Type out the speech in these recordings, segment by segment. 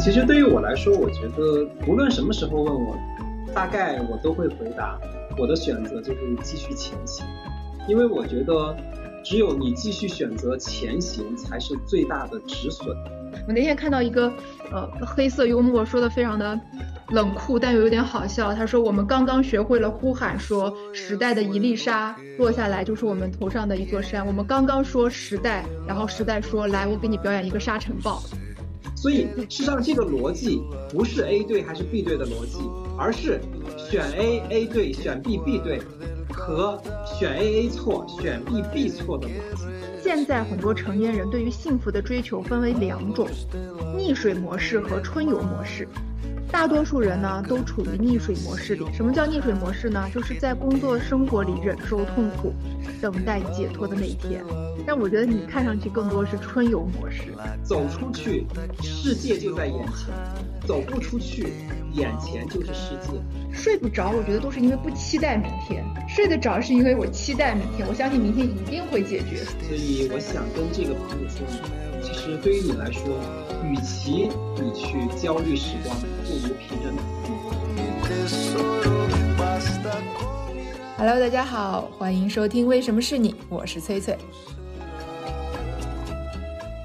其实对于我来说，我觉得无论什么时候问我，大概我都会回答，我的选择就是继续前行，因为我觉得只有你继续选择前行，才是最大的止损。我那天看到一个呃黑色幽默，说的非常的冷酷，但又有点好笑。他说我们刚刚学会了呼喊，说时代的一粒沙落下来就是我们头上的一座山。我们刚刚说时代，然后时代说来，我给你表演一个沙尘暴。所以事实上这个逻辑不是 A 对还是 B 对的逻辑，而是选 A A 对，选 B B 对，和选 A A 错，选 B B 错的逻辑。现在很多成年人对于幸福的追求分为两种：溺水模式和春游模式。大多数人呢都处于溺水模式里。什么叫溺水模式呢？就是在工作生活里忍受痛苦，等待解脱的那一天。但我觉得你看上去更多是春游模式，走出去，世界就在眼前；走不出去，眼前就是世界。睡不着，我觉得都是因为不期待明天；睡得着，是因为我期待明天。我相信明天一定会解决。所以我想跟这个朋友说，其实对于你来说，与其你去焦虑时光，不如平真。Hello，大家好，欢迎收听《为什么是你》，我是翠翠。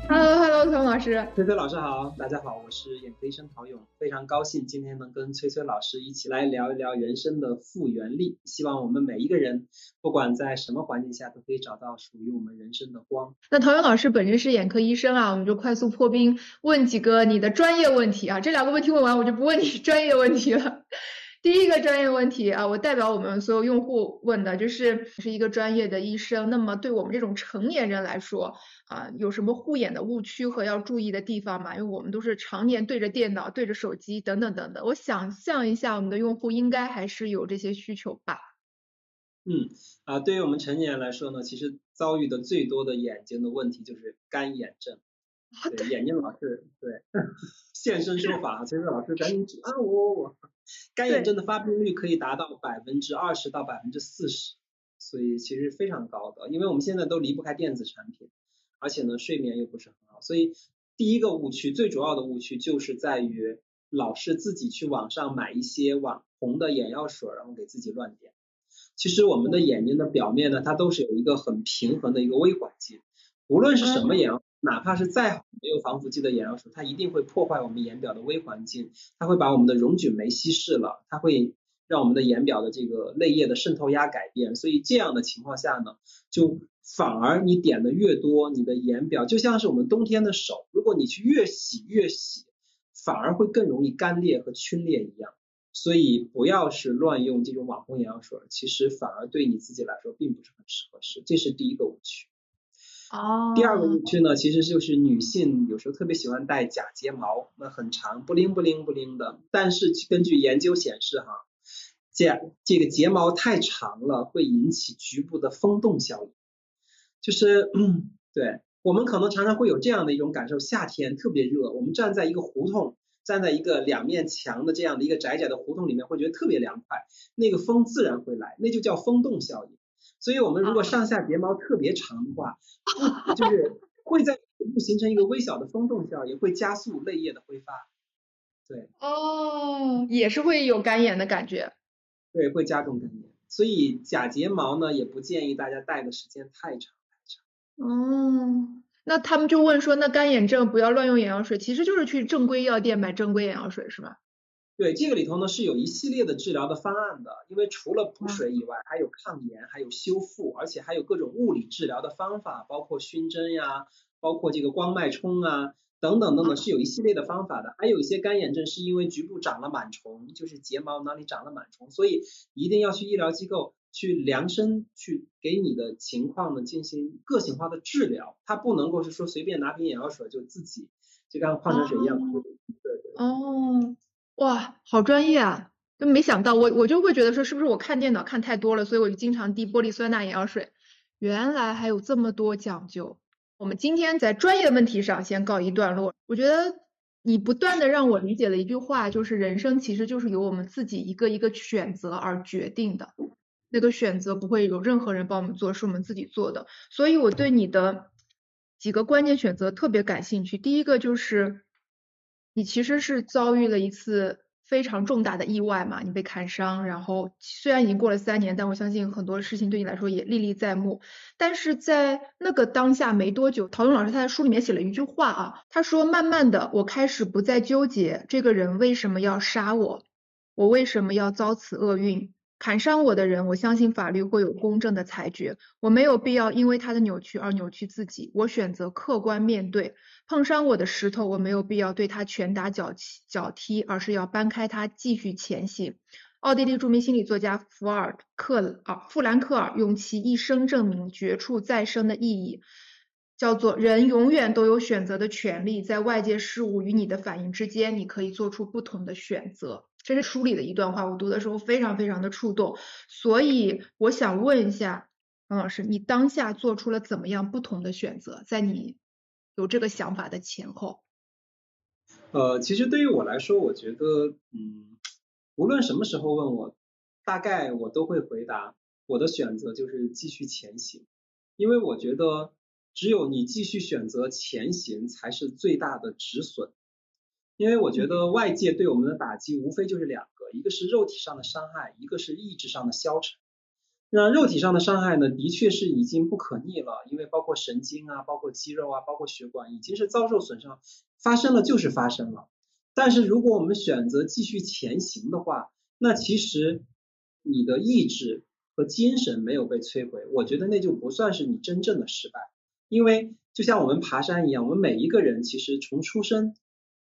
Hello，Hello，崔勇老师。崔崔老师好，大家好，我是眼科医生陶勇，非常高兴今天能跟崔崔老师一起来聊一聊人生的复原力。希望我们每一个人，不管在什么环境下，都可以找到属于我们人生的光。那陶勇老师本身是眼科医生啊，我们就快速破冰，问几个你的专业问题啊。这两个问题问完，我就不问你专业问题了。第一个专业问题啊，我代表我们所有用户问的，就是是一个专业的医生，那么对我们这种成年人来说啊，有什么护眼的误区和要注意的地方吗？因为我们都是常年对着电脑、对着手机等等等等，我想象一下，我们的用户应该还是有这些需求吧。嗯啊，对于我们成年人来说呢，其实遭遇的最多的眼睛的问题就是干眼症。对，眼睛老是对 现身说法，崔崔老师赶紧指啊我我我，干眼症的发病率可以达到百分之二十到百分之四十，所以其实非常高的，因为我们现在都离不开电子产品，而且呢睡眠又不是很好，所以第一个误区最主要的误区就是在于老是自己去网上买一些网红的眼药水，然后给自己乱点。其实我们的眼睛的表面呢，它都是有一个很平衡的一个微环境，无论是什么眼药。哪怕是再好没有防腐剂的眼药水，它一定会破坏我们眼表的微环境，它会把我们的溶菌酶稀释了，它会让我们的眼表的这个泪液的渗透压改变，所以这样的情况下呢，就反而你点的越多，你的眼表就像是我们冬天的手，如果你去越洗越洗，反而会更容易干裂和皲裂一样，所以不要是乱用这种网红眼药水，其实反而对你自己来说并不是很适合适，这是第一个误区。哦，第二个误区呢，其实就是女性有时候特别喜欢戴假睫毛，那很长，不灵不灵不灵的。但是根据研究显示，哈，假这个睫毛太长了会引起局部的风动效应，就是，嗯，对我们可能常常会有这样的一种感受：夏天特别热，我们站在一个胡同，站在一个两面墙的这样的一个窄窄的胡同里面，会觉得特别凉快，那个风自然会来，那就叫风动效应。所以我们如果上下睫毛特别长的话，就是会在局部形成一个微小的风洞效应，会加速泪液的挥发。对。哦，也是会有干眼的感觉。对，会加重干眼。所以假睫毛呢，也不建议大家戴的时间太长太长。哦，那他们就问说，那干眼症不要乱用眼药水，其实就是去正规药店买正规眼药水是吗？对，这个里头呢是有一系列的治疗的方案的，因为除了补水以外，还有抗炎，还有修复，而且还有各种物理治疗的方法，包括熏蒸呀，包括这个光脉冲啊，等等等等，是有一系列的方法的。还有一些干眼症是因为局部长了螨虫，就是睫毛哪里长了螨虫，所以一定要去医疗机构去量身去给你的情况呢进行个性化的治疗，它不能够是说随便拿瓶眼药水就自己就跟矿泉水一样涂。对对。哦。哇，好专业啊！就没想到我我就会觉得说是不是我看电脑看太多了，所以我就经常滴玻璃酸钠眼药水。原来还有这么多讲究。我们今天在专业问题上先告一段落。我觉得你不断的让我理解了一句话，就是人生其实就是由我们自己一个一个选择而决定的。那个选择不会有任何人帮我们做，是我们自己做的。所以我对你的几个关键选择特别感兴趣。第一个就是。你其实是遭遇了一次非常重大的意外嘛，你被砍伤，然后虽然已经过了三年，但我相信很多事情对你来说也历历在目。但是在那个当下没多久，陶勇老师他在书里面写了一句话啊，他说：“慢慢的，我开始不再纠结这个人为什么要杀我，我为什么要遭此厄运。”砍伤我的人，我相信法律会有公正的裁决。我没有必要因为他的扭曲而扭曲自己。我选择客观面对碰伤我的石头，我没有必要对他拳打脚踢脚踢，而是要搬开他继续前行。奥地利著名心理作家福尔克啊富兰克尔用其一生证明绝处再生的意义，叫做人永远都有选择的权利，在外界事物与你的反应之间，你可以做出不同的选择。这是书里的一段话，我读的时候非常非常的触动，所以我想问一下王老师，你当下做出了怎么样不同的选择？在你有这个想法的前后？呃，其实对于我来说，我觉得，嗯，无论什么时候问我，大概我都会回答，我的选择就是继续前行，因为我觉得只有你继续选择前行，才是最大的止损。因为我觉得外界对我们的打击无非就是两个，一个是肉体上的伤害，一个是意志上的消沉。那肉体上的伤害呢，的确是已经不可逆了，因为包括神经啊，包括肌肉啊，包括血管，已经是遭受损伤，发生了就是发生了。但是如果我们选择继续前行的话，那其实你的意志和精神没有被摧毁，我觉得那就不算是你真正的失败。因为就像我们爬山一样，我们每一个人其实从出生。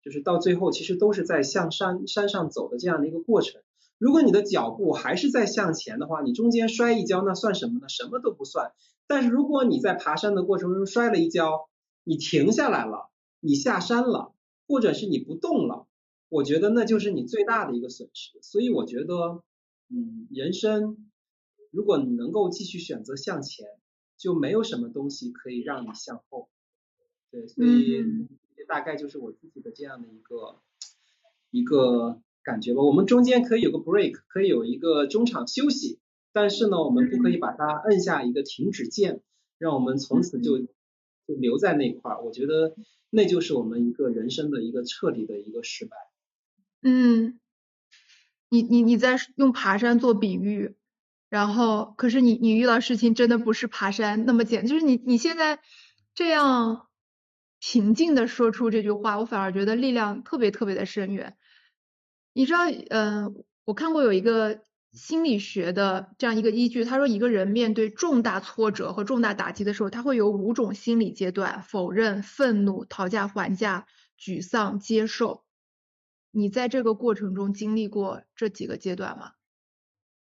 就是到最后，其实都是在向山山上走的这样的一个过程。如果你的脚步还是在向前的话，你中间摔一跤，那算什么呢？什么都不算。但是如果你在爬山的过程中摔了一跤，你停下来了，你下山了，或者是你不动了，我觉得那就是你最大的一个损失。所以我觉得，嗯，人生如果你能够继续选择向前，就没有什么东西可以让你向后。对，所以。大概就是我自己的这样的一个一个感觉吧。我们中间可以有个 break，可以有一个中场休息，但是呢，我们不可以把它摁下一个停止键，让我们从此就就留在那块儿。我觉得那就是我们一个人生的一个彻底的一个失败。嗯，你你你在用爬山做比喻，然后可是你你遇到事情真的不是爬山那么简，就是你你现在这样。平静的说出这句话，我反而觉得力量特别特别的深远。你知道，嗯，我看过有一个心理学的这样一个依据，他说一个人面对重大挫折和重大打击的时候，他会有五种心理阶段：否认、愤怒、讨价还价、沮丧、接受。你在这个过程中经历过这几个阶段吗？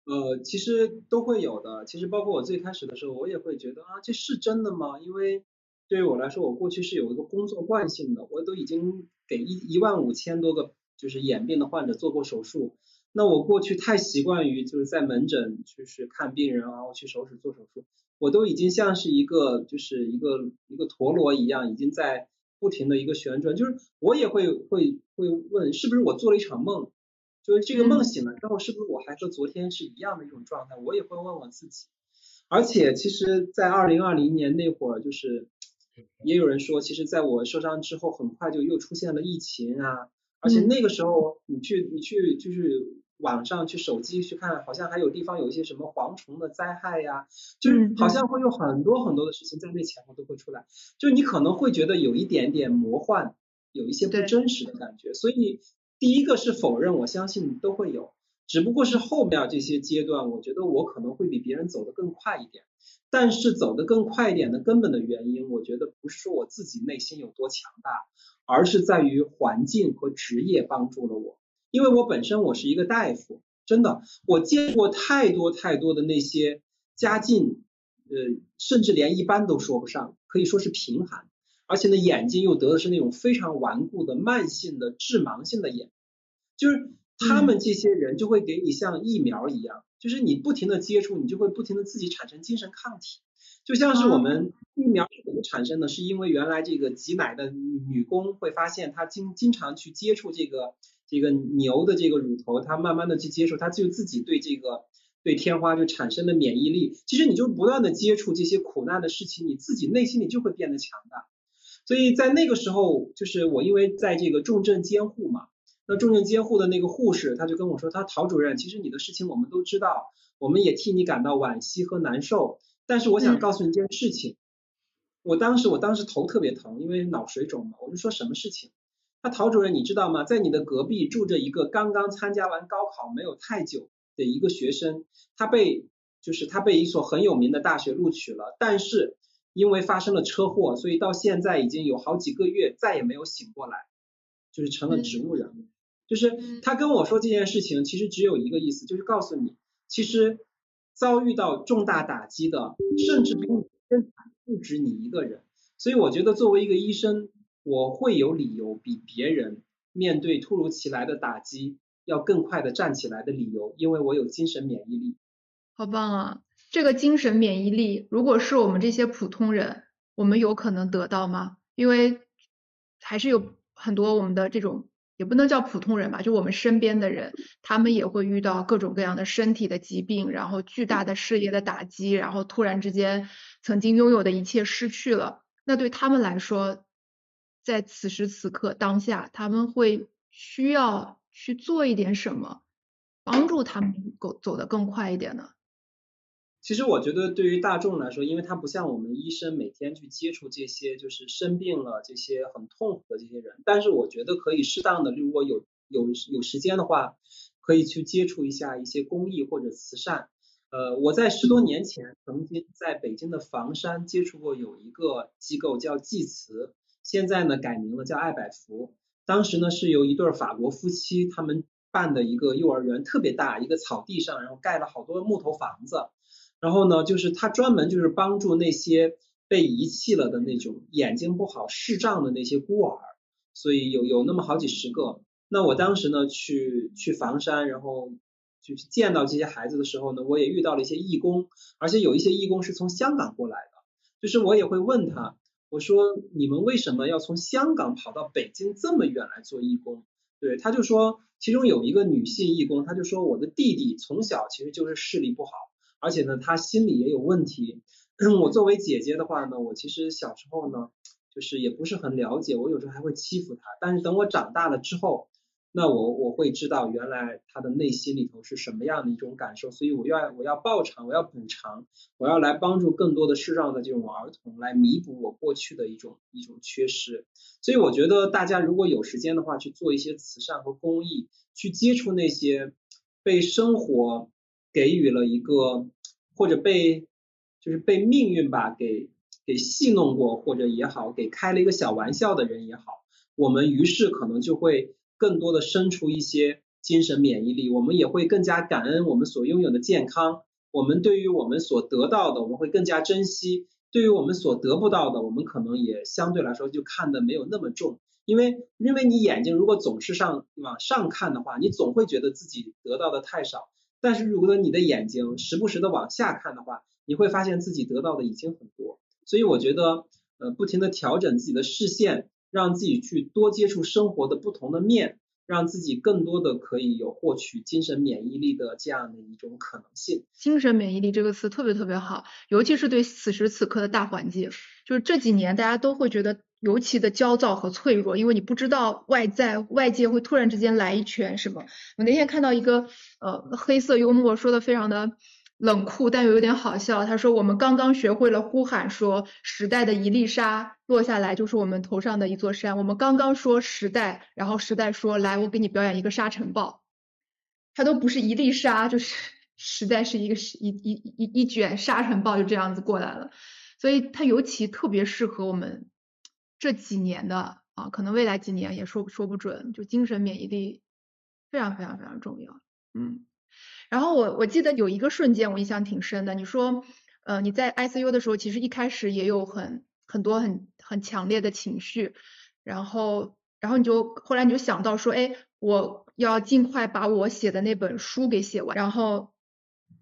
呃，其实都会有的。其实包括我最开始的时候，我也会觉得啊，这是真的吗？因为对于我来说，我过去是有一个工作惯性的，我都已经给一一万五千多个就是眼病的患者做过手术。那我过去太习惯于就是在门诊就是看病人，然后去手指做手术，我都已经像是一个就是一个一个陀螺一样，已经在不停的一个旋转。就是我也会会会问，是不是我做了一场梦？就是这个梦醒了之后，是不是我还和昨天是一样的一种状态？我也会问我自己。而且其实，在二零二零年那会儿，就是。也有人说，其实在我受伤之后，很快就又出现了疫情啊，而且那个时候你去你去就是网上去手机去看，好像还有地方有一些什么蝗虫的灾害呀，就是好像会有很多很多的事情在那前后都会出来，就你可能会觉得有一点点魔幻，有一些不真实的感觉，所以第一个是否认，我相信都会有，只不过是后面这些阶段，我觉得我可能会比别人走得更快一点。但是走得更快一点的根本的原因，我觉得不是说我自己内心有多强大，而是在于环境和职业帮助了我。因为我本身我是一个大夫，真的，我见过太多太多的那些家境，呃，甚至连一般都说不上，可以说是贫寒，而且呢，眼睛又得的是那种非常顽固的慢性的致盲性的眼，就是他们这些人就会给你像疫苗一样。就是你不停的接触，你就会不停的自己产生精神抗体，就像是我们疫苗是怎么产生的？是因为原来这个挤奶的女工会发现她经经常去接触这个这个牛的这个乳头，她慢慢的去接触，她就自己对这个对天花就产生了免疫力。其实你就不断的接触这些苦难的事情，你自己内心里就会变得强大。所以在那个时候，就是我因为在这个重症监护嘛，那重症监护的那个护士他就跟我说，他陶主任，其实你的事情我们都知道，我们也替你感到惋惜和难受，但是我想告诉你一件事情。我当时我当时头特别疼，因为脑水肿嘛，我就说什么事情？他陶主任你知道吗？在你的隔壁住着一个刚刚参加完高考没有太久的一个学生，他被就是他被一所很有名的大学录取了，但是因为发生了车祸，所以到现在已经有好几个月再也没有醒过来，就是成了植物人。就是他跟我说这件事情，其实只有一个意思，就是告诉你，其实遭遇到重大打击的，甚至比你更惨。不止你一个人，所以我觉得作为一个医生，我会有理由比别人面对突如其来的打击要更快的站起来的理由，因为我有精神免疫力。好棒啊！这个精神免疫力，如果是我们这些普通人，我们有可能得到吗？因为还是有很多我们的这种。也不能叫普通人吧，就我们身边的人，他们也会遇到各种各样的身体的疾病，然后巨大的事业的打击，然后突然之间曾经拥有的一切失去了。那对他们来说，在此时此刻当下，他们会需要去做一点什么，帮助他们走走得更快一点呢？其实我觉得对于大众来说，因为他不像我们医生每天去接触这些就是生病了这些很痛苦的这些人，但是我觉得可以适当的，如果有有有时间的话，可以去接触一下一些公益或者慈善。呃，我在十多年前曾经在北京的房山接触过有一个机构叫济慈，现在呢改名了叫爱百福。当时呢是由一对法国夫妻他们办的一个幼儿园，特别大，一个草地上，然后盖了好多木头房子。然后呢，就是他专门就是帮助那些被遗弃了的那种眼睛不好视障的那些孤儿，所以有有那么好几十个。那我当时呢去去房山，然后就是见到这些孩子的时候呢，我也遇到了一些义工，而且有一些义工是从香港过来的。就是我也会问他，我说你们为什么要从香港跑到北京这么远来做义工？对，他就说其中有一个女性义工，他就说我的弟弟从小其实就是视力不好。而且呢，他心里也有问题。我作为姐姐的话呢，我其实小时候呢，就是也不是很了解，我有时候还会欺负他。但是等我长大了之后，那我我会知道原来他的内心里头是什么样的一种感受，所以我要我要报偿，我要补偿，我要来帮助更多的视障的这种儿童来弥补我过去的一种一种缺失。所以我觉得大家如果有时间的话，去做一些慈善和公益，去接触那些被生活。给予了一个或者被就是被命运吧给给戏弄过或者也好，给开了一个小玩笑的人也好，我们于是可能就会更多的生出一些精神免疫力，我们也会更加感恩我们所拥有的健康，我们对于我们所得到的，我们会更加珍惜；对于我们所得不到的，我们可能也相对来说就看的没有那么重，因为因为你眼睛如果总是上往上看的话，你总会觉得自己得到的太少。但是如果你的眼睛时不时的往下看的话，你会发现自己得到的已经很多。所以我觉得，呃，不停的调整自己的视线，让自己去多接触生活的不同的面，让自己更多的可以有获取精神免疫力的这样的一种可能性。精神免疫力这个词特别特别好，尤其是对此时此刻的大环境，就是这几年大家都会觉得。尤其的焦躁和脆弱，因为你不知道外在外界会突然之间来一拳什么。我那天看到一个呃黑色幽默说的非常的冷酷，但又有点好笑。他说我们刚刚学会了呼喊，说时代的一粒沙落下来就是我们头上的一座山。我们刚刚说时代，然后时代说来我给你表演一个沙尘暴，它都不是一粒沙，就是时代是一个一一一一卷沙尘暴就这样子过来了。所以它尤其特别适合我们。这几年的啊，可能未来几年也说说不准，就精神免疫力非常非常非常重要。嗯，然后我我记得有一个瞬间我印象挺深的，你说呃你在 ICU 的时候，其实一开始也有很很多很很强烈的情绪，然后然后你就后来你就想到说，哎，我要尽快把我写的那本书给写完，然后。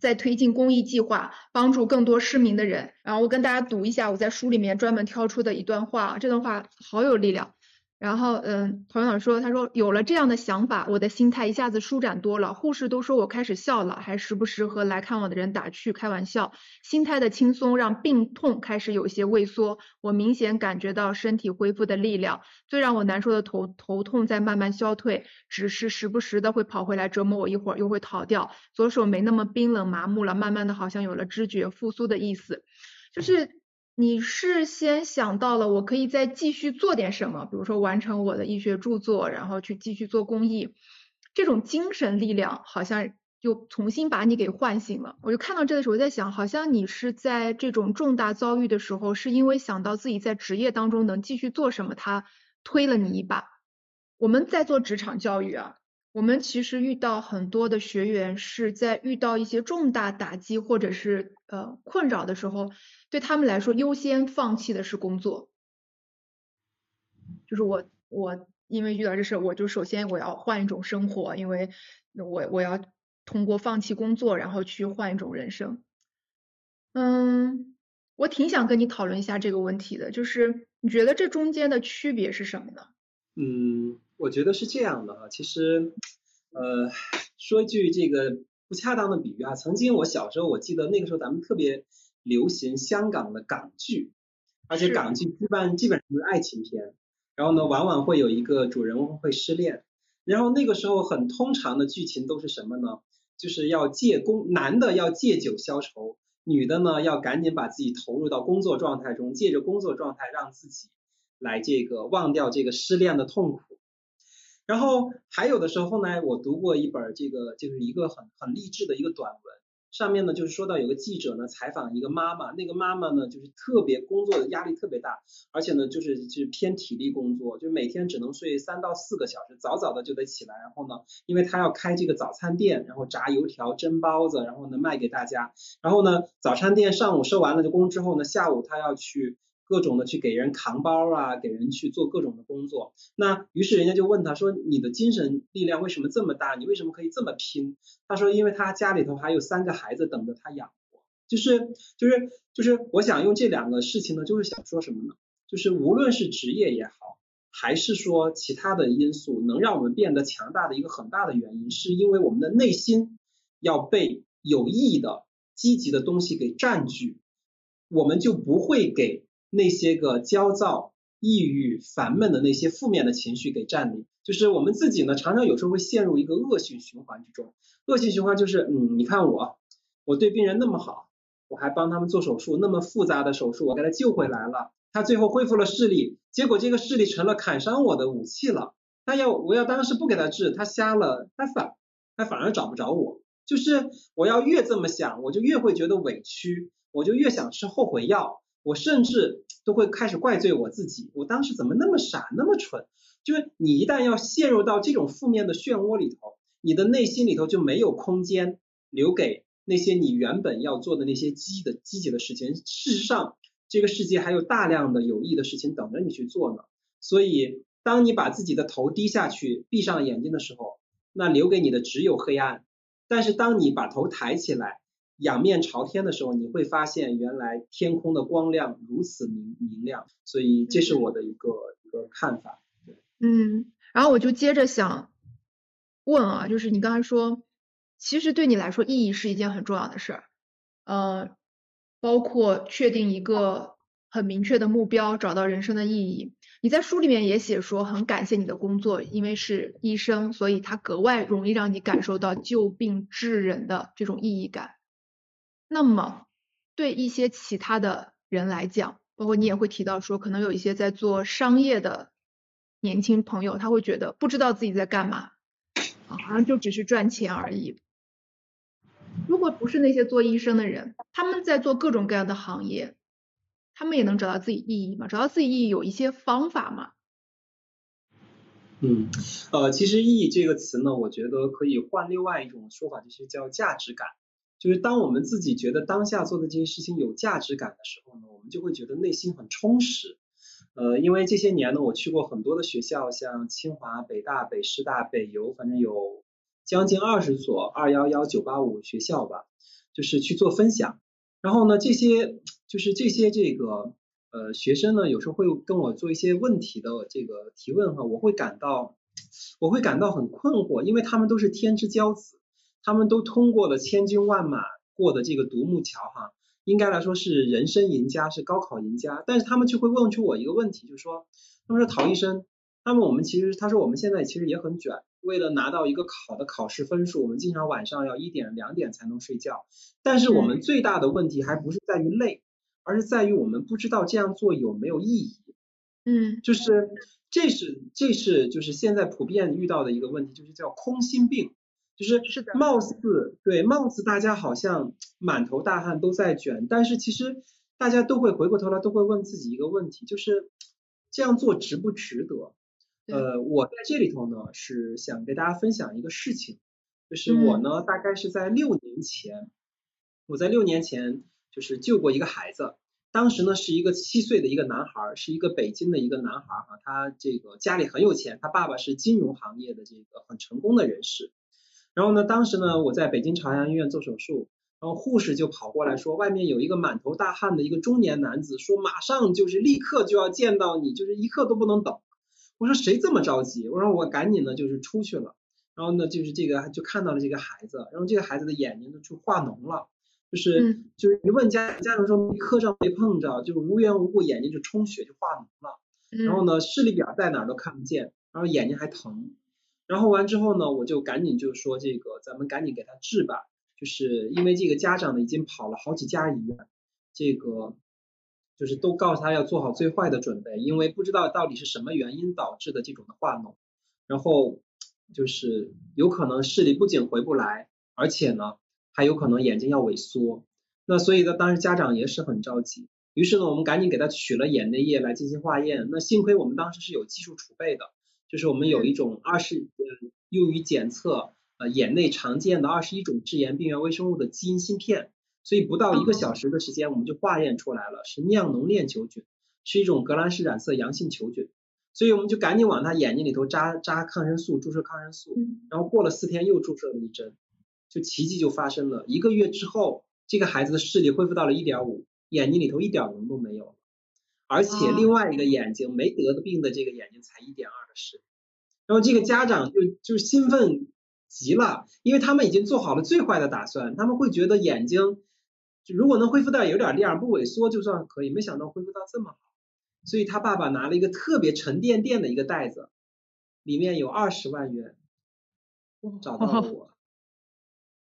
在推进公益计划，帮助更多失明的人。然后我跟大家读一下我在书里面专门挑出的一段话，这段话好有力量。然后，嗯，陶老师说，他说有了这样的想法，我的心态一下子舒展多了。护士都说我开始笑了，还时不时和来看我的人打趣开玩笑。心态的轻松让病痛开始有些畏缩，我明显感觉到身体恢复的力量。最让我难受的头头痛在慢慢消退，只是时不时的会跑回来折磨我一会儿，又会逃掉。左手没那么冰冷麻木了，慢慢的好像有了知觉，复苏的意思，就是。你是先想到了我可以再继续做点什么，比如说完成我的医学著作，然后去继续做公益，这种精神力量好像又重新把你给唤醒了。我就看到这的时候，我在想，好像你是在这种重大遭遇的时候，是因为想到自己在职业当中能继续做什么，他推了你一把。我们在做职场教育啊。我们其实遇到很多的学员是在遇到一些重大打击或者是呃困扰的时候，对他们来说优先放弃的是工作。就是我我因为遇到这事，我就首先我要换一种生活，因为我我要通过放弃工作，然后去换一种人生。嗯，我挺想跟你讨论一下这个问题的，就是你觉得这中间的区别是什么呢？嗯。我觉得是这样的啊，其实，呃，说句这个不恰当的比喻啊，曾经我小时候，我记得那个时候咱们特别流行香港的港剧，而且港剧基本基本上是爱情片，然后呢，往往会有一个主人公会失恋，然后那个时候很通常的剧情都是什么呢？就是要借工，男的要借酒消愁，女的呢要赶紧把自己投入到工作状态中，借着工作状态让自己来这个忘掉这个失恋的痛苦。然后还有的时候呢，我读过一本这个就是一个很很励志的一个短文，上面呢就是说到有个记者呢采访一个妈妈，那个妈妈呢就是特别工作的压力特别大，而且呢就是就是偏体力工作，就每天只能睡三到四个小时，早早的就得起来，然后呢，因为她要开这个早餐店，然后炸油条、蒸包子，然后呢卖给大家，然后呢早餐店上午收完了这工之后呢，下午她要去。各种的去给人扛包啊，给人去做各种的工作。那于是人家就问他说：“你的精神力量为什么这么大？你为什么可以这么拼？”他说：“因为他家里头还有三个孩子等着他养活。”就是就是就是我想用这两个事情呢，就是想说什么呢？就是无论是职业也好，还是说其他的因素，能让我们变得强大的一个很大的原因，是因为我们的内心要被有益的、积极的东西给占据，我们就不会给。那些个焦躁、抑郁、烦闷的那些负面的情绪给占领，就是我们自己呢，常常有时候会陷入一个恶性循环之中。恶性循环就是，嗯，你看我，我对病人那么好，我还帮他们做手术，那么复杂的手术我给他救回来了，他最后恢复了视力，结果这个视力成了砍伤我的武器了。他要我要当时不给他治，他瞎了，他反他反而找不着我。就是我要越这么想，我就越会觉得委屈，我就越想吃后悔药。我甚至都会开始怪罪我自己，我当时怎么那么傻，那么蠢？就是你一旦要陷入到这种负面的漩涡里头，你的内心里头就没有空间留给那些你原本要做的那些积的积极的事情。事实上，这个世界还有大量的有益的事情等着你去做呢。所以，当你把自己的头低下去，闭上眼睛的时候，那留给你的只有黑暗。但是，当你把头抬起来，仰面朝天的时候，你会发现原来天空的光亮如此明明亮，所以这是我的一个一个看法。嗯，然后我就接着想问啊，就是你刚才说，其实对你来说意义是一件很重要的事儿，呃，包括确定一个很明确的目标，找到人生的意义。你在书里面也写说，很感谢你的工作，因为是医生，所以他格外容易让你感受到救病治人的这种意义感。那么，对一些其他的人来讲，包括你也会提到说，可能有一些在做商业的年轻朋友，他会觉得不知道自己在干嘛，啊，好像就只是赚钱而已。如果不是那些做医生的人，他们在做各种各样的行业，他们也能找到自己意义吗？找到自己意义有一些方法吗？嗯，呃，其实意义这个词呢，我觉得可以换另外一种说法，就是叫价值感。就是当我们自己觉得当下做的这些事情有价值感的时候呢，我们就会觉得内心很充实。呃，因为这些年呢，我去过很多的学校，像清华、北大、北师大、北邮，反正有将近二十所二幺幺、九八五学校吧，就是去做分享。然后呢，这些就是这些这个呃学生呢有时候会跟我做一些问题的这个提问哈，我会感到我会感到很困惑，因为他们都是天之骄子，他们都通过了千军万马过的这个独木桥哈，应该来说是人生赢家，是高考赢家，但是他们就会问出我一个问题，就是说，他们说陶医生，那么我们其实他说我们现在其实也很卷。为了拿到一个好的考试分数，我们经常晚上要一点两点才能睡觉。但是我们最大的问题还不是在于累，而是在于我们不知道这样做有没有意义。嗯，就是这是这是就是现在普遍遇到的一个问题，就是叫空心病，就是貌似对，貌似大家好像满头大汗都在卷，但是其实大家都会回过头来都会问自己一个问题，就是这样做值不值得？呃，我在这里头呢是想给大家分享一个事情，就是我呢大概是在六年前，我在六年前就是救过一个孩子，当时呢是一个七岁的一个男孩，是一个北京的一个男孩哈，他这个家里很有钱，他爸爸是金融行业的这个很成功的人士，然后呢当时呢我在北京朝阳医院做手术，然后护士就跑过来说外面有一个满头大汗的一个中年男子，说马上就是立刻就要见到你，就是一刻都不能等。我说谁这么着急？我说我赶紧呢，就是出去了。然后呢，就是这个就看到了这个孩子，然后这个孩子的眼睛呢就化脓了，就是就是一问家家长说没磕着没碰着，就是无缘无故眼睛就充血就化脓了。然后呢，视力表在哪儿都看不见，然后眼睛还疼。然后完之后呢，我就赶紧就说这个咱们赶紧给他治吧，就是因为这个家长呢已经跑了好几家医院，这个。就是都告诉他要做好最坏的准备，因为不知道到底是什么原因导致的这种的化脓，然后就是有可能视力不仅回不来，而且呢还有可能眼睛要萎缩。那所以呢，当时家长也是很着急，于是呢我们赶紧给他取了眼内液来进行化验。那幸亏我们当时是有技术储备的，就是我们有一种二十呃用于检测呃眼内常见的二十一种致炎病原微生物的基因芯片。所以不到一个小时的时间，我们就化验出来了，是酿脓链球菌，是一种革兰氏染色阳性球菌。所以我们就赶紧往他眼睛里头扎扎抗生素，注射抗生素，然后过了四天又注射了一针，就奇迹就发生了。一个月之后，这个孩子的视力恢复到了一点五，眼睛里头一点脓都没有，而且另外一个眼睛没得的病的这个眼睛才一点二的视力。然后这个家长就就兴奋极了，因为他们已经做好了最坏的打算，他们会觉得眼睛。就如果能恢复到有点亮不萎缩就算可以，没想到恢复到这么好，所以他爸爸拿了一个特别沉甸甸的一个袋子，里面有二十万元，找到了我，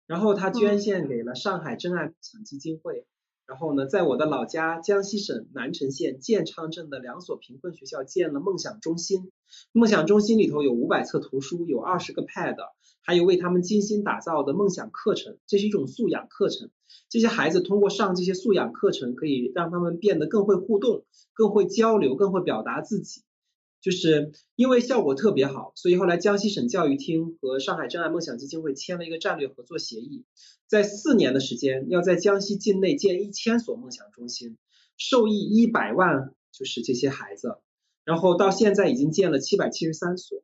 然后他捐献给了上海真爱梦想基金会。然后呢，在我的老家江西省南城县建昌镇的两所贫困学校建了梦想中心。梦想中心里头有五百册图书，有二十个 Pad，还有为他们精心打造的梦想课程。这是一种素养课程。这些孩子通过上这些素养课程，可以让他们变得更会互动，更会交流，更会表达自己。就是因为效果特别好，所以后来江西省教育厅和上海真爱梦想基金会签了一个战略合作协议，在四年的时间，要在江西境内建一千所梦想中心，受益一百万，就是这些孩子，然后到现在已经建了七百七十三所，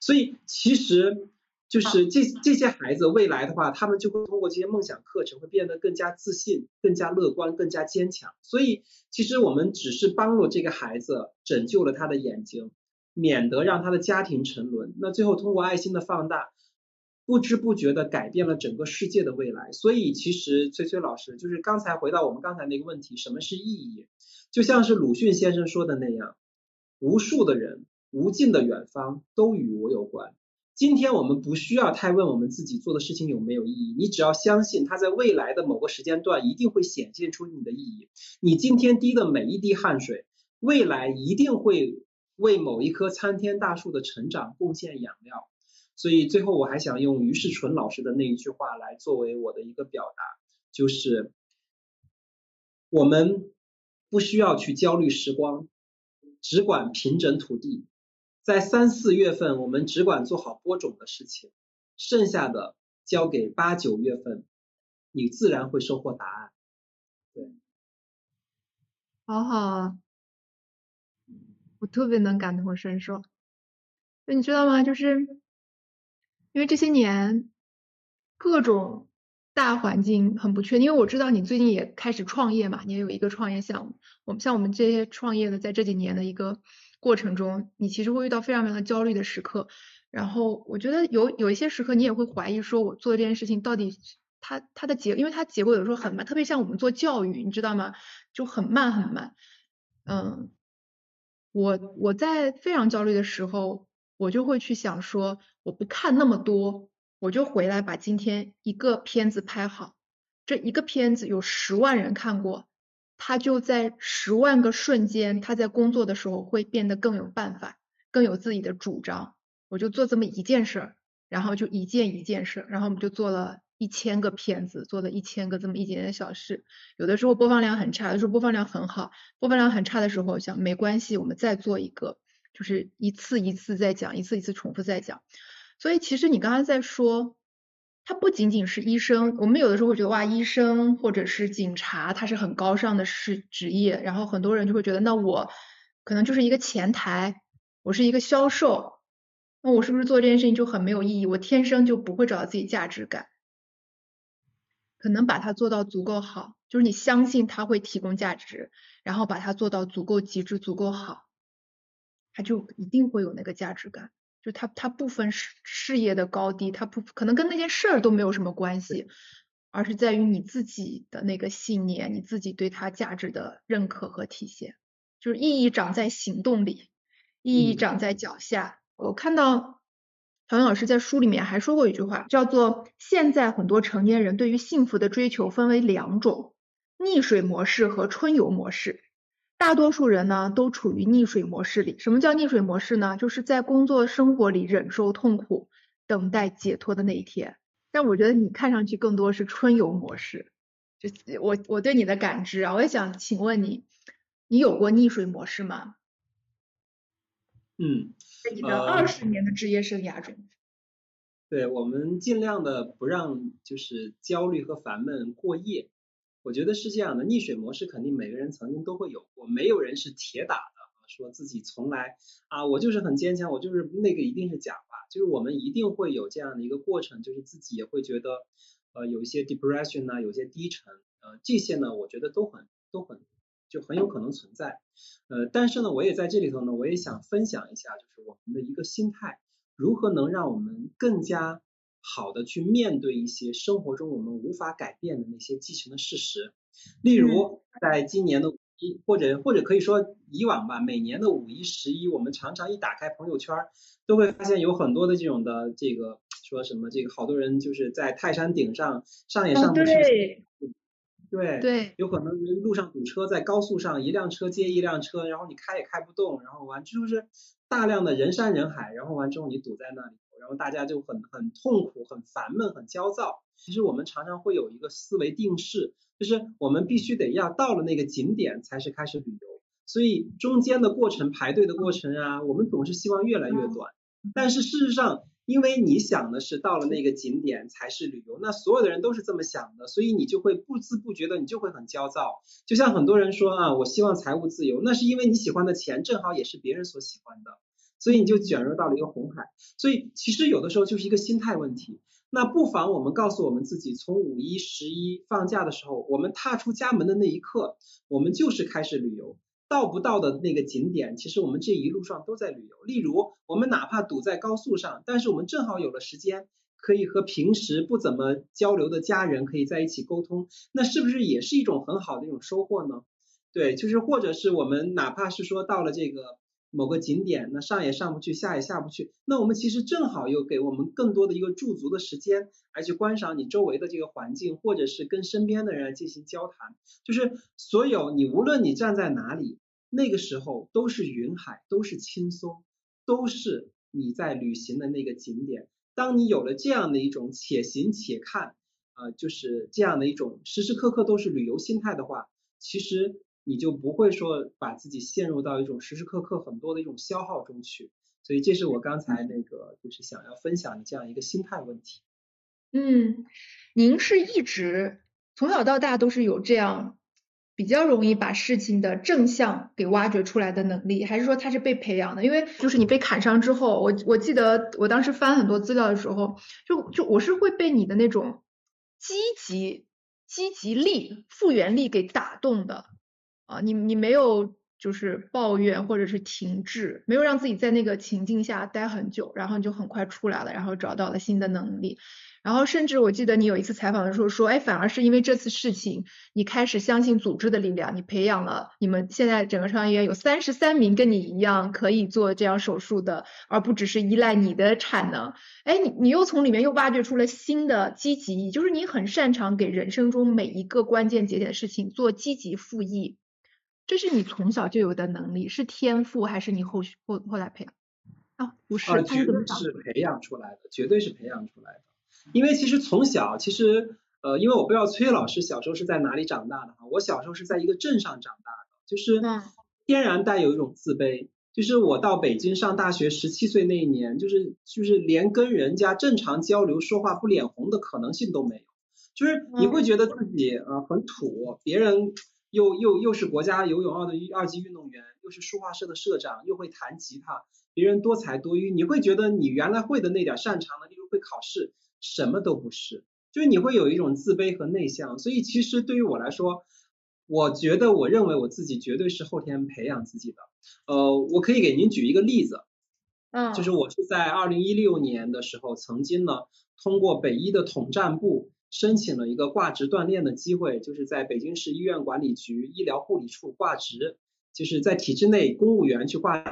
所以其实就是这这些孩子未来的话，他们就会通过这些梦想课程，会变得更加自信、更加乐观、更加坚强。所以其实我们只是帮助这个孩子拯救了他的眼睛，免得让他的家庭沉沦。那最后通过爱心的放大。不知不觉的改变了整个世界的未来，所以其实崔崔老师就是刚才回到我们刚才那个问题，什么是意义？就像是鲁迅先生说的那样，无数的人，无尽的远方都与我有关。今天我们不需要太问我们自己做的事情有没有意义，你只要相信它在未来的某个时间段一定会显现出你的意义。你今天滴的每一滴汗水，未来一定会为某一棵参天大树的成长贡献养料。所以最后我还想用于世纯老师的那一句话来作为我的一个表达，就是我们不需要去焦虑时光，只管平整土地，在三四月份我们只管做好播种的事情，剩下的交给八九月份，你自然会收获答案。对，好好啊，我特别能感同身受。那你知道吗？就是。因为这些年，各种大环境很不确定，因为我知道你最近也开始创业嘛，你也有一个创业项目。我们像我们这些创业的，在这几年的一个过程中，你其实会遇到非常非常焦虑的时刻。然后我觉得有有一些时刻，你也会怀疑说，我做这件事情到底它它的结，因为它结果有时候很慢，特别像我们做教育，你知道吗？就很慢很慢。嗯，我我在非常焦虑的时候，我就会去想说，我不看那么多。我就回来把今天一个片子拍好，这一个片子有十万人看过，他就在十万个瞬间，他在工作的时候会变得更有办法，更有自己的主张。我就做这么一件事儿，然后就一件一件事，然后我们就做了一千个片子，做了一千个这么一点点小事。有的时候播放量很差，有的时候播放量很好。播放量很差的时候，想没关系，我们再做一个，就是一次一次再讲，一次一次重复再讲。所以其实你刚刚在说，他不仅仅是医生，我们有的时候会觉得哇，医生或者是警察，他是很高尚的是职业，然后很多人就会觉得，那我可能就是一个前台，我是一个销售，那我是不是做这件事情就很没有意义？我天生就不会找到自己价值感，可能把它做到足够好，就是你相信他会提供价值，然后把它做到足够极致、足够好，他就一定会有那个价值感。就他他不分事事业的高低，他不可能跟那件事儿都没有什么关系，而是在于你自己的那个信念，你自己对他价值的认可和体现。就是意义长在行动里，意义长在脚下。我看到唐勇老师在书里面还说过一句话，叫做现在很多成年人对于幸福的追求分为两种：溺水模式和春游模式。大多数人呢都处于溺水模式里。什么叫溺水模式呢？就是在工作生活里忍受痛苦，等待解脱的那一天。但我觉得你看上去更多是春游模式。就我我对你的感知啊，我也想请问你，你有过溺水模式吗？嗯，在你的二十年的职业生涯中。对我们尽量的不让就是焦虑和烦闷过夜。我觉得是这样的，溺水模式肯定每个人曾经都会有过，没有人是铁打的，说自己从来啊，我就是很坚强，我就是那个一定是假话，就是我们一定会有这样的一个过程，就是自己也会觉得呃有一些 depression 啊，有些低沉，呃这些呢，我觉得都很都很就很有可能存在，呃但是呢，我也在这里头呢，我也想分享一下，就是我们的一个心态，如何能让我们更加。好的，去面对一些生活中我们无法改变的那些既成的事实，例如在今年的五一，或者或者可以说以往吧，每年的五一、十一，我们常常一打开朋友圈，都会发现有很多的这种的这个说什么这个好多人就是在泰山顶上上也上不去。对对，有可能路上堵车，在高速上一辆车接一辆车，然后你开也开不动，然后完就是大量的人山人海，然后完之后你堵在那里，然后大家就很很痛苦、很烦闷、很焦躁。其实我们常常会有一个思维定式，就是我们必须得要到了那个景点才是开始旅游，所以中间的过程、排队的过程啊，我们总是希望越来越短。但是事实上，因为你想的是到了那个景点才是旅游，那所有的人都是这么想的，所以你就会不知不觉的你就会很焦躁。就像很多人说啊，我希望财务自由，那是因为你喜欢的钱正好也是别人所喜欢的，所以你就卷入到了一个红海。所以其实有的时候就是一个心态问题。那不妨我们告诉我们自己，从五一、十一放假的时候，我们踏出家门的那一刻，我们就是开始旅游。到不到的那个景点，其实我们这一路上都在旅游。例如，我们哪怕堵在高速上，但是我们正好有了时间，可以和平时不怎么交流的家人可以在一起沟通，那是不是也是一种很好的一种收获呢？对，就是或者是我们哪怕是说到了这个某个景点，那上也上不去，下也下不去，那我们其实正好又给我们更多的一个驻足的时间，来去观赏你周围的这个环境，或者是跟身边的人进行交谈。就是所有你无论你站在哪里。那个时候都是云海，都是轻松，都是你在旅行的那个景点。当你有了这样的一种且行且看，呃，就是这样的一种时时刻刻都是旅游心态的话，其实你就不会说把自己陷入到一种时时刻刻很多的一种消耗中去。所以这是我刚才那个就是想要分享的这样一个心态问题。嗯，您是一直从小到大都是有这样。比较容易把事情的正向给挖掘出来的能力，还是说他是被培养的？因为就是你被砍伤之后，我我记得我当时翻很多资料的时候，就就我是会被你的那种积极积极力、复原力给打动的啊，你你没有就是抱怨或者是停滞，没有让自己在那个情境下待很久，然后你就很快出来了，然后找到了新的能力。然后甚至我记得你有一次采访的时候说，哎，反而是因为这次事情，你开始相信组织的力量，你培养了你们现在整个商业院有三十三名跟你一样可以做这样手术的，而不只是依赖你的产能。哎，你你又从里面又挖掘出了新的积极，就是你很擅长给人生中每一个关键节点的事情做积极复议，这是你从小就有的能力，是天赋还是你后续后后来培养？啊，不是，绝对是培养出来的，绝对是培养出来的。因为其实从小，其实呃，因为我不知道崔老师小时候是在哪里长大的哈，我小时候是在一个镇上长大的，就是天然带有一种自卑，就是我到北京上大学十七岁那一年，就是就是连跟人家正常交流说话不脸红的可能性都没有，就是你会觉得自己呃很土，别人又又又是国家游泳奥的二级运动员，又是书画社的社长，又会弹吉他，别人多才多艺，你会觉得你原来会的那点擅长的，例如会考试。什么都不是，就是你会有一种自卑和内向，所以其实对于我来说，我觉得我认为我自己绝对是后天培养自己的。呃，我可以给您举一个例子，嗯，就是我是在二零一六年的时候，曾经呢通过北医的统战部申请了一个挂职锻炼的机会，就是在北京市医院管理局医疗护理处挂职，就是在体制内公务员去挂。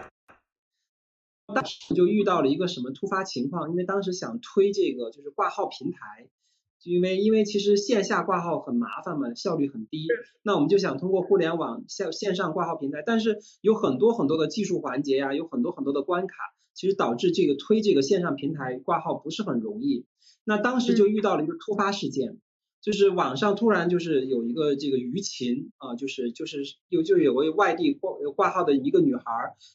当时就遇到了一个什么突发情况，因为当时想推这个就是挂号平台，就因为因为其实线下挂号很麻烦嘛，效率很低，那我们就想通过互联网线线上挂号平台，但是有很多很多的技术环节呀，有很多很多的关卡，其实导致这个推这个线上平台挂号不是很容易。那当时就遇到了一个突发事件。就是网上突然就是有一个这个舆情啊，就是就是有就有位外地挂挂号的一个女孩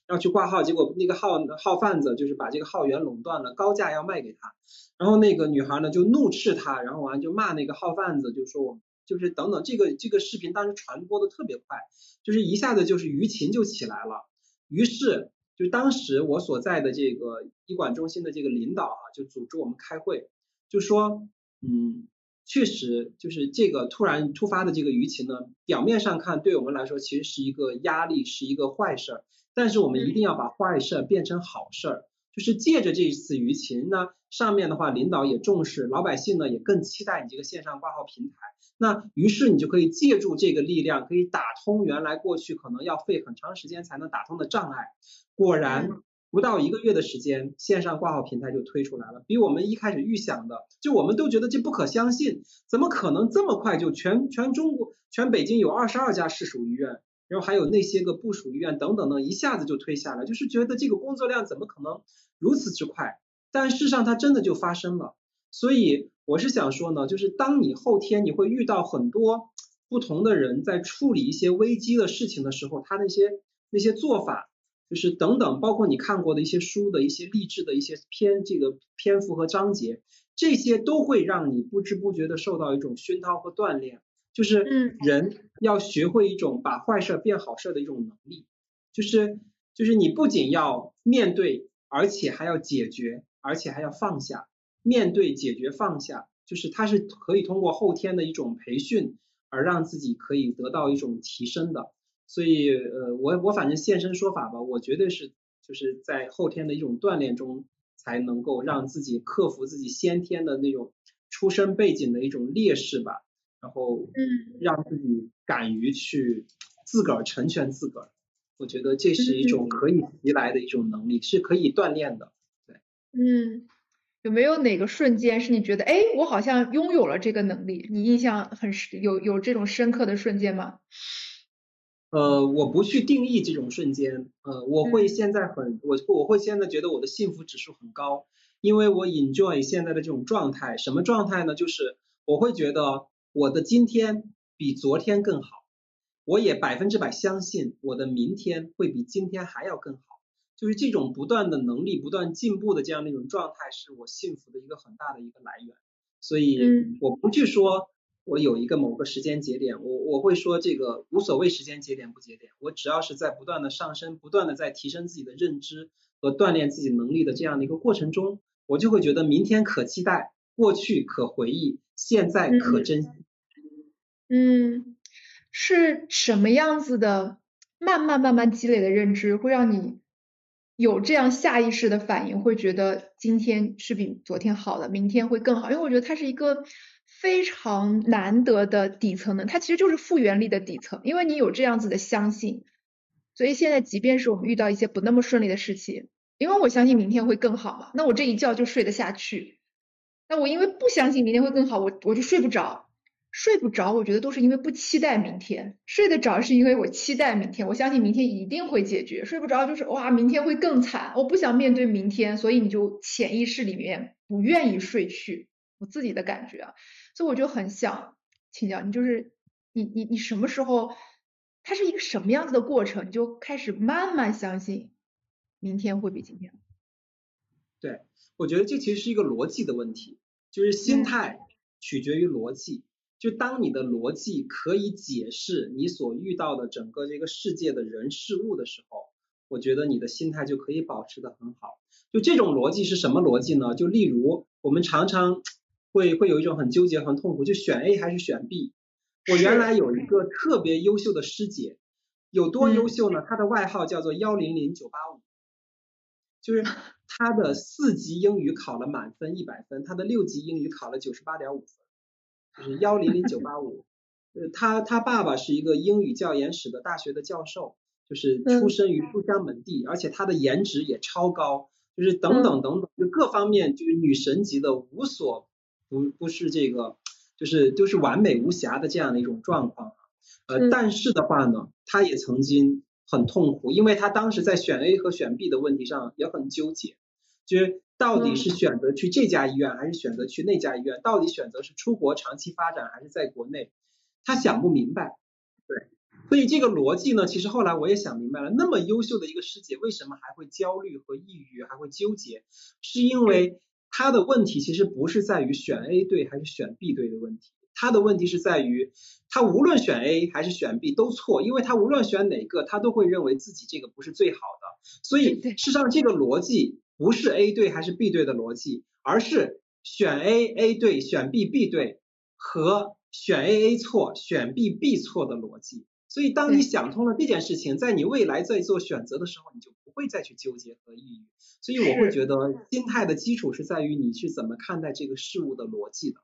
要去挂号，结果那个号号贩子就是把这个号源垄断了，高价要卖给她，然后那个女孩呢就怒斥他，然后完就骂那个号贩子，就说我就是等等，这个这个视频当时传播的特别快，就是一下子就是舆情就起来了，于是就当时我所在的这个医管中心的这个领导啊，就组织我们开会，就说嗯。确实，就是这个突然突发的这个舆情呢，表面上看对我们来说其实是一个压力，是一个坏事儿。但是我们一定要把坏事儿变成好事儿，就是借着这一次舆情呢，上面的话领导也重视，老百姓呢也更期待你这个线上挂号平台。那于是你就可以借助这个力量，可以打通原来过去可能要费很长时间才能打通的障碍。果然。不到一个月的时间，线上挂号平台就推出来了，比我们一开始预想的，就我们都觉得这不可相信，怎么可能这么快就全全中国全北京有二十二家市属医院，然后还有那些个部属医院等等等，一下子就推下来，就是觉得这个工作量怎么可能如此之快？但事实上它真的就发生了，所以我是想说呢，就是当你后天你会遇到很多不同的人在处理一些危机的事情的时候，他那些那些做法。就是等等，包括你看过的一些书的一些励志的一些篇，这个篇幅和章节，这些都会让你不知不觉的受到一种熏陶和锻炼。就是人要学会一种把坏事变好事的一种能力。就是就是你不仅要面对，而且还要解决，而且还要放下。面对、解决、放下，就是它是可以通过后天的一种培训而让自己可以得到一种提升的。所以，呃，我我反正现身说法吧，我绝对是就是在后天的一种锻炼中，才能够让自己克服自己先天的那种出身背景的一种劣势吧，然后，嗯，让自己敢于去自个儿成全自个儿，我觉得这是一种可以袭来的一种能力，是可以锻炼的，对，嗯，有没有哪个瞬间是你觉得，哎，我好像拥有了这个能力，你印象很深，有有这种深刻的瞬间吗？呃，我不去定义这种瞬间，呃，我会现在很，我我会现在觉得我的幸福指数很高，因为我 enjoy 现在的这种状态，什么状态呢？就是我会觉得我的今天比昨天更好，我也百分之百相信我的明天会比今天还要更好，就是这种不断的能力不断进步的这样的一种状态，是我幸福的一个很大的一个来源，所以我不去说。我有一个某个时间节点，我我会说这个无所谓时间节点不节点，我只要是在不断的上升，不断的在提升自己的认知和锻炼自己能力的这样的一个过程中，我就会觉得明天可期待，过去可回忆，现在可珍惜。嗯，是什么样子的？慢慢慢慢积累的认知，会让你有这样下意识的反应，会觉得今天是比昨天好的，明天会更好。因为我觉得它是一个非常难得的底层的，它其实就是复原力的底层。因为你有这样子的相信，所以现在即便是我们遇到一些不那么顺利的事情，因为我相信明天会更好嘛，那我这一觉就睡得下去。那我因为不相信明天会更好，我我就睡不着。睡不着，我觉得都是因为不期待明天；睡得着是因为我期待明天，我相信明天一定会解决。睡不着就是哇，明天会更惨，我不想面对明天，所以你就潜意识里面不愿意睡去。我自己的感觉啊，所以我就很想请教你，就是你你你什么时候，它是一个什么样子的过程，你就开始慢慢相信明天会比今天好？对，我觉得这其实是一个逻辑的问题，就是心态取决于逻辑。就当你的逻辑可以解释你所遇到的整个这个世界的人事物的时候，我觉得你的心态就可以保持的很好。就这种逻辑是什么逻辑呢？就例如我们常常会会有一种很纠结、很痛苦，就选 A 还是选 B。我原来有一个特别优秀的师姐，有多优秀呢？她的外号叫做幺零零九八五，就是 她的四级英语考了满分一百分，她的六级英语考了九十八点五分。就是幺零零九八五，呃，他他爸爸是一个英语教研室的大学的教授，就是出身于书香门第，而且她的颜值也超高，就是等等等等，就各方面就是女神级的，无所不不是这个，就是就是完美无瑕的这样的一种状况，呃，但是的话呢，他也曾经很痛苦，因为他当时在选 A 和选 B 的问题上也很纠结，就是。到底是选择去这家医院，还是选择去那家医院？到底选择是出国长期发展，还是在国内？他想不明白。对，所以这个逻辑呢，其实后来我也想明白了。那么优秀的一个师姐，为什么还会焦虑和抑郁，还会纠结？是因为她的问题其实不是在于选 A 对还是选 B 对的问题，他的问题是在于他无论选 A 还是选 B 都错，因为他无论选哪个，他都会认为自己这个不是最好的。所以事实上这个逻辑。不是 A 对还是 B 对的逻辑，而是选 A A 对，选 B B 对和选 A A 错，选 B B 错的逻辑。所以当你想通了这件事情，在你未来在做选择的时候，你就不会再去纠结和抑郁。所以我会觉得心态的基础是在于你是怎么看待这个事物的逻辑的。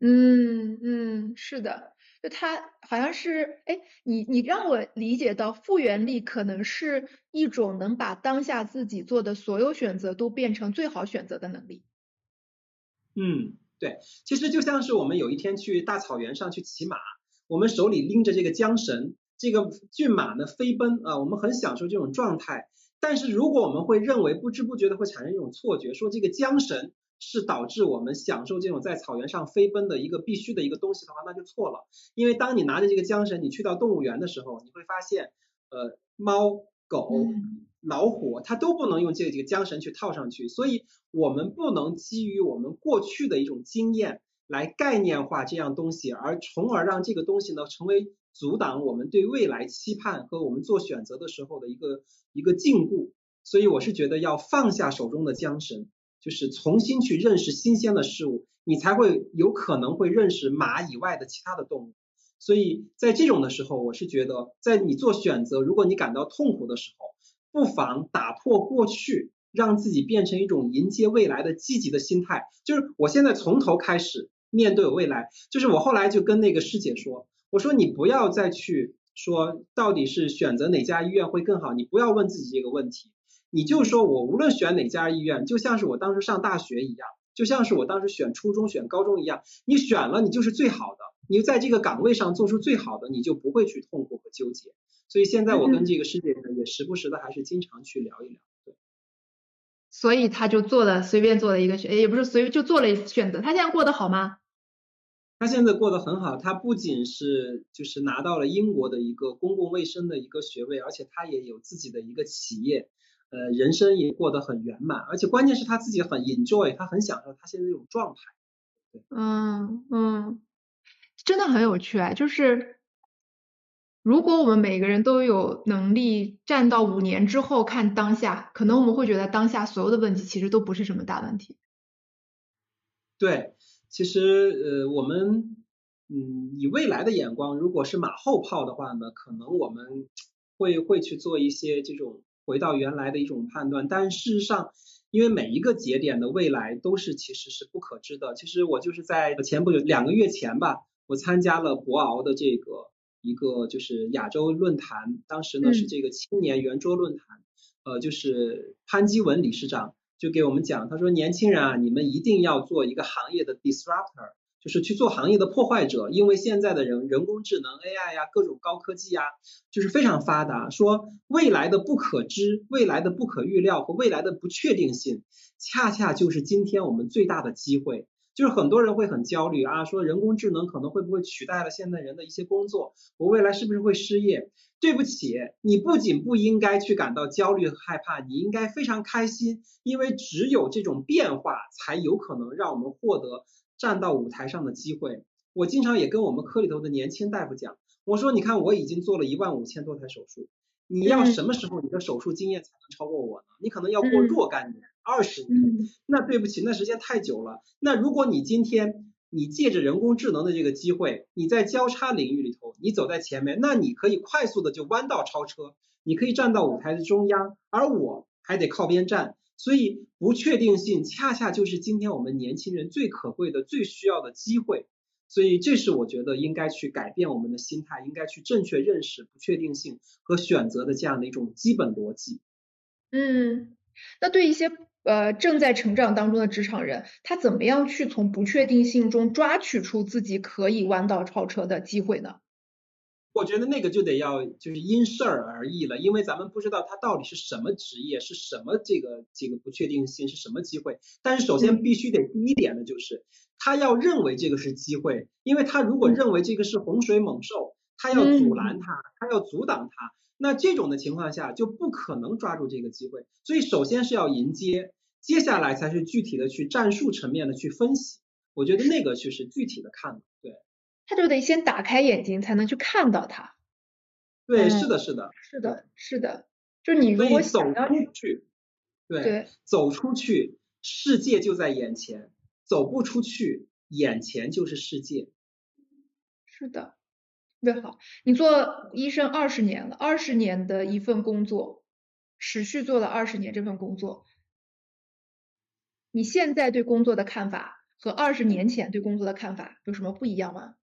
嗯嗯，是的。就他好像是，哎，你你让我理解到复原力可能是一种能把当下自己做的所有选择都变成最好选择的能力。嗯，对，其实就像是我们有一天去大草原上去骑马，我们手里拎着这个缰绳，这个骏马呢飞奔啊，我们很享受这种状态。但是如果我们会认为不知不觉的会产生一种错觉，说这个缰绳。是导致我们享受这种在草原上飞奔的一个必须的一个东西的话，那就错了。因为当你拿着这个缰绳，你去到动物园的时候，你会发现，呃，猫、狗、老虎，它都不能用这个这个缰绳去套上去。所以，我们不能基于我们过去的一种经验来概念化这样东西，而从而让这个东西呢成为阻挡我们对未来期盼和我们做选择的时候的一个一个禁锢。所以，我是觉得要放下手中的缰绳。就是重新去认识新鲜的事物，你才会有可能会认识马以外的其他的动物。所以在这种的时候，我是觉得，在你做选择，如果你感到痛苦的时候，不妨打破过去，让自己变成一种迎接未来的积极的心态。就是我现在从头开始面对未来。就是我后来就跟那个师姐说，我说你不要再去说到底是选择哪家医院会更好，你不要问自己这个问题。你就说，我无论选哪家医院，就像是我当时上大学一样，就像是我当时选初中、选高中一样，你选了，你就是最好的，你在这个岗位上做出最好的，你就不会去痛苦和纠结。所以现在我跟这个师姐呢，也时不时的还是经常去聊一聊。对。所以他就做了随便做了一个选，也不是随就做了选择。他现在过得好吗？他现在过得很好，他不仅是就是拿到了英国的一个公共卫生的一个学位，而且他也有自己的一个企业。呃，人生也过得很圆满，而且关键是他自己很 enjoy，他很享受他现在这种状态。嗯嗯，真的很有趣哎，就是如果我们每个人都有能力站到五年之后看当下，可能我们会觉得当下所有的问题其实都不是什么大问题。对，其实呃我们嗯以未来的眼光，如果是马后炮的话呢，可能我们会会去做一些这种回到原来的一种判断，但事实上。因为每一个节点的未来都是其实是不可知的。其实我就是在前不久两个月前吧，我参加了博鳌的这个一个就是亚洲论坛，当时呢是这个青年圆桌论坛，呃，就是潘基文理事长就给我们讲，他说年轻人啊，你们一定要做一个行业的 disruptor。就是去做行业的破坏者，因为现在的人人工智能 AI 呀，各种高科技呀，就是非常发达。说未来的不可知、未来的不可预料和未来的不确定性，恰恰就是今天我们最大的机会。就是很多人会很焦虑啊，说人工智能可能会不会取代了现在人的一些工作，我未来是不是会失业？对不起，你不仅不应该去感到焦虑和害怕，你应该非常开心，因为只有这种变化，才有可能让我们获得。站到舞台上的机会，我经常也跟我们科里头的年轻大夫讲，我说你看我已经做了一万五千多台手术，你要什么时候你的手术经验才能超过我呢？你可能要过若干年、二十年，那对不起，那时间太久了。那如果你今天你借着人工智能的这个机会，你在交叉领域里头，你走在前面，那你可以快速的就弯道超车，你可以站到舞台的中央，而我还得靠边站。所以不确定性恰恰就是今天我们年轻人最可贵的、最需要的机会。所以这是我觉得应该去改变我们的心态，应该去正确认识不确定性和选择的这样的一种基本逻辑。嗯，那对一些呃正在成长当中的职场人，他怎么样去从不确定性中抓取出自己可以弯道超车的机会呢？我觉得那个就得要就是因事儿而异了，因为咱们不知道他到底是什么职业，是什么这个这个不确定性是什么机会。但是首先必须得第一点呢就是他要认为这个是机会，因为他如果认为这个是洪水猛兽，他要阻拦他，他要阻挡他，那这种的情况下就不可能抓住这个机会。所以首先是要迎接，接下来才是具体的去战术层面的去分析。我觉得那个就是具体的看，对。他就得先打开眼睛，才能去看到它。对，是的，是的，是的，是的。就你如果走出去，对，走出去，世界就在眼前；走不出去，眼前就是世界。是的，特别好。你做医生二十年了，二十年的一份工作，持续做了二十年这份工作，你现在对工作的看法和二十年前对工作的看法有什么不一样吗？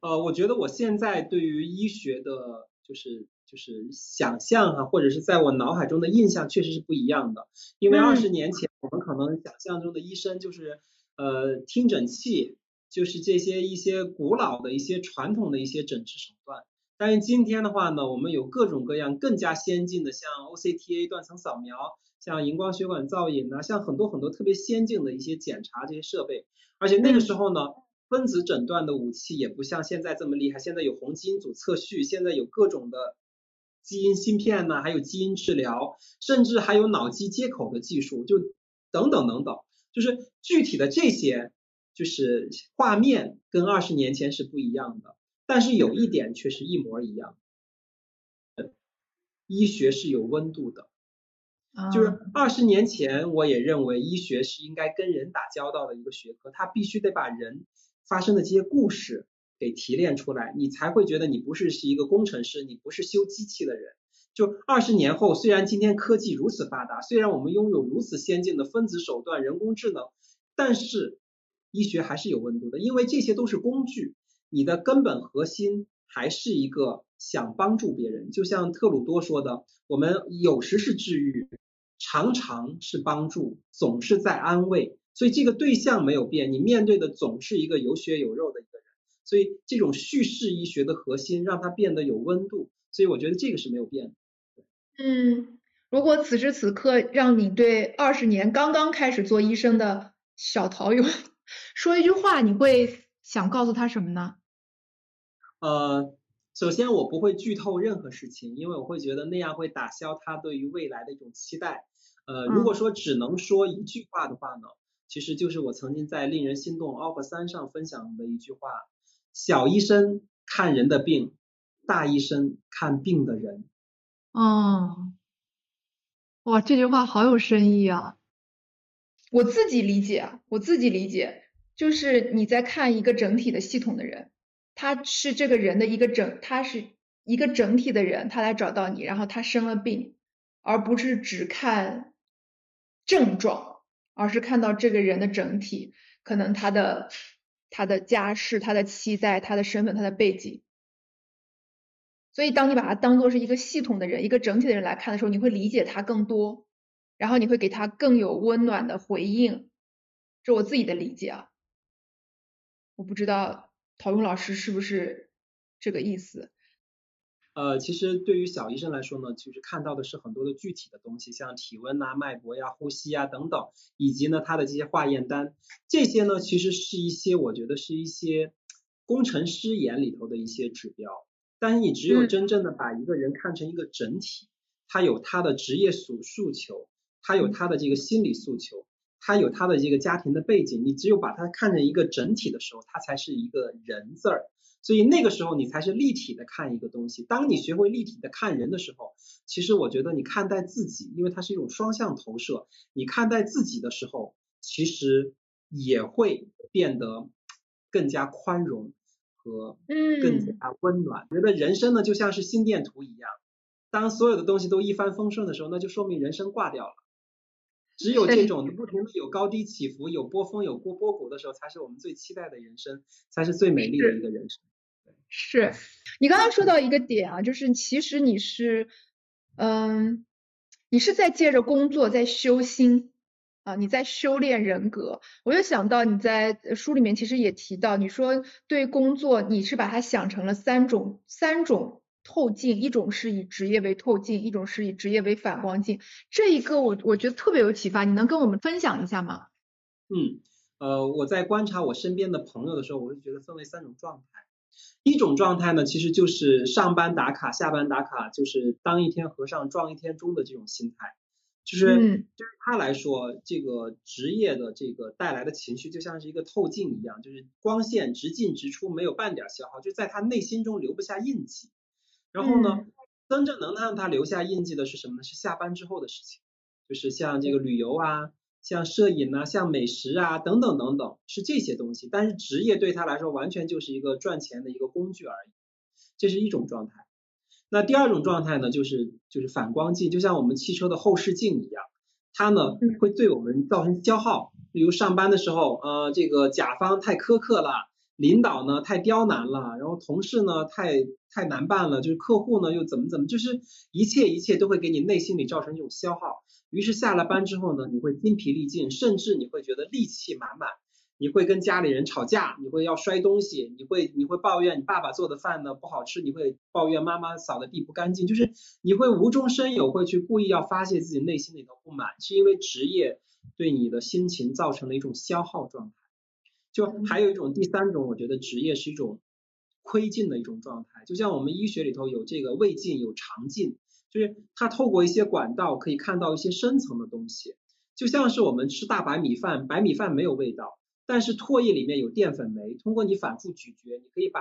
呃，我觉得我现在对于医学的，就是就是想象哈，或者是在我脑海中的印象确实是不一样的。因为二十年前我们可能想象中的医生就是呃听诊器，就是这些一些古老的一些传统的一些诊治手段。但是今天的话呢，我们有各种各样更加先进的，像 OCTA 断层扫描，像荧光血管造影啊，像很多很多特别先进的一些检查这些设备。而且那个时候呢。分子诊断的武器也不像现在这么厉害，现在有红基因组测序，现在有各种的基因芯片呢，还有基因治疗，甚至还有脑机接口的技术，就等等等等，就是具体的这些，就是画面跟二十年前是不一样的，但是有一点却是一模一样，医学是有温度的，就是二十年前我也认为医学是应该跟人打交道的一个学科，它必须得把人。发生的这些故事给提炼出来，你才会觉得你不是是一个工程师，你不是修机器的人。就二十年后，虽然今天科技如此发达，虽然我们拥有如此先进的分子手段、人工智能，但是医学还是有温度的，因为这些都是工具，你的根本核心还是一个想帮助别人。就像特鲁多说的，我们有时是治愈，常常是帮助，总是在安慰。所以这个对象没有变，你面对的总是一个有血有肉的一个人，所以这种叙事医学的核心让它变得有温度，所以我觉得这个是没有变的。嗯，如果此时此刻让你对二十年刚刚开始做医生的小陶友说一句话，你会想告诉他什么呢？呃，首先我不会剧透任何事情，因为我会觉得那样会打消他对于未来的一种期待。呃，如果说只能说一句话的话呢？其实就是我曾经在令人心动 Offer 三上分享的一句话：小医生看人的病，大医生看病的人。哦，哇，这句话好有深意啊！我自己理解啊，我自己理解就是你在看一个整体的系统的人，他是这个人的一个整，他是一个整体的人，他来找到你，然后他生了病，而不是只看症状，而是看到这个人的整体，可能他的他的家世、他的期待、他的身份、他的背景。所以，当你把他当做是一个系统的人、一个整体的人来看的时候，你会理解他更多，然后你会给他更有温暖的回应。这我自己的理解啊，我不知道陶勇老师是不是这个意思。呃，其实对于小医生来说呢，就是看到的是很多的具体的东西，像体温呐、脉搏呀、呼吸呀等等，以及呢他的这些化验单，这些呢其实是一些我觉得是一些工程师眼里头的一些指标。但是你只有真正的把一个人看成一个整体，他有他的职业诉诉求，他有他的这个心理诉求，他有他的这个家庭的背景，你只有把他看成一个整体的时候，他才是一个人字儿。所以那个时候你才是立体的看一个东西。当你学会立体的看人的时候，其实我觉得你看待自己，因为它是一种双向投射，你看待自己的时候，其实也会变得更加宽容。和更加温暖，觉得人生呢就像是心电图一样，当所有的东西都一帆风顺的时候，那就说明人生挂掉了。只有这种不停的有高低起伏、有波峰、有波波谷的时候，才是我们最期待的人生，才是最美丽的一个人生。是你刚刚说到一个点啊，就是其实你是，嗯，你是在借着工作在修心。啊，你在修炼人格，我又想到你在书里面其实也提到，你说对工作你是把它想成了三种三种透镜，一种是以职业为透镜，一种是以职业为反光镜。这一个我我觉得特别有启发，你能跟我们分享一下吗？嗯，呃，我在观察我身边的朋友的时候，我是觉得分为三种状态。一种状态呢，其实就是上班打卡，下班打卡，就是当一天和尚撞一天钟的这种心态。就是对于他来说，这个职业的这个带来的情绪就像是一个透镜一样，就是光线直进直出，没有半点消耗，就在他内心中留不下印记。然后呢，真正能让他留下印记的是什么呢？是下班之后的事情，就是像这个旅游啊，像摄影啊，像美食啊等等等等，是这些东西。但是职业对他来说完全就是一个赚钱的一个工具而已，这是一种状态。那第二种状态呢，就是就是反光镜，就像我们汽车的后视镜一样，它呢会对我们造成消耗。比如上班的时候，呃，这个甲方太苛刻了，领导呢太刁难了，然后同事呢太太难办了，就是客户呢又怎么怎么，就是一切一切都会给你内心里造成一种消耗。于是下了班之后呢，你会筋疲力尽，甚至你会觉得戾气满满。你会跟家里人吵架，你会要摔东西，你会你会抱怨你爸爸做的饭呢不好吃，你会抱怨妈妈扫的地不干净，就是你会无中生有会去故意要发泄自己内心里的不满，是因为职业对你的心情造成了一种消耗状态。就还有一种第三种，我觉得职业是一种窥镜的一种状态，就像我们医学里头有这个胃镜有肠镜，就是它透过一些管道可以看到一些深层的东西，就像是我们吃大白米饭，白米饭没有味道。但是唾液里面有淀粉酶，通过你反复咀嚼，你可以把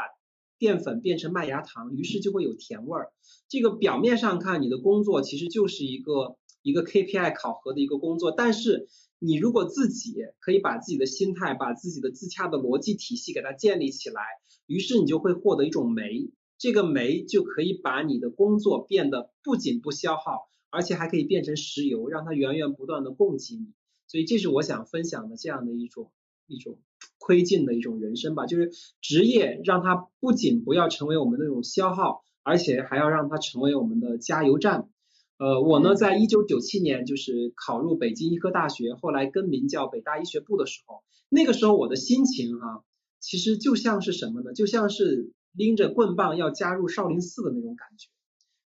淀粉变成麦芽糖，于是就会有甜味儿。这个表面上看，你的工作其实就是一个一个 KPI 考核的一个工作，但是你如果自己可以把自己的心态、把自己的自洽的逻辑体系给它建立起来，于是你就会获得一种酶，这个酶就可以把你的工作变得不仅不消耗，而且还可以变成石油，让它源源不断的供给你。所以这是我想分享的这样的一种。一种窥镜的一种人生吧，就是职业让它不仅不要成为我们那种消耗，而且还要让它成为我们的加油站。呃，我呢，在一九九七年就是考入北京医科大学，后来更名叫北大医学部的时候，那个时候我的心情哈，其实就像是什么呢？就像是拎着棍棒要加入少林寺的那种感觉，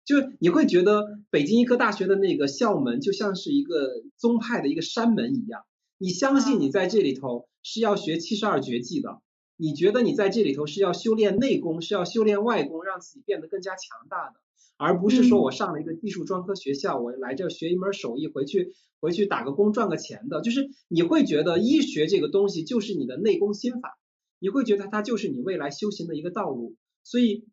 就你会觉得北京医科大学的那个校门就像是一个宗派的一个山门一样。你相信你在这里头是要学七十二绝技的，你觉得你在这里头是要修炼内功，是要修炼外功，让自己变得更加强大的，而不是说我上了一个技术专科学校，我来这学一门手艺，回去回去打个工赚个钱的。就是你会觉得医学这个东西就是你的内功心法，你会觉得它就是你未来修行的一个道路。所以，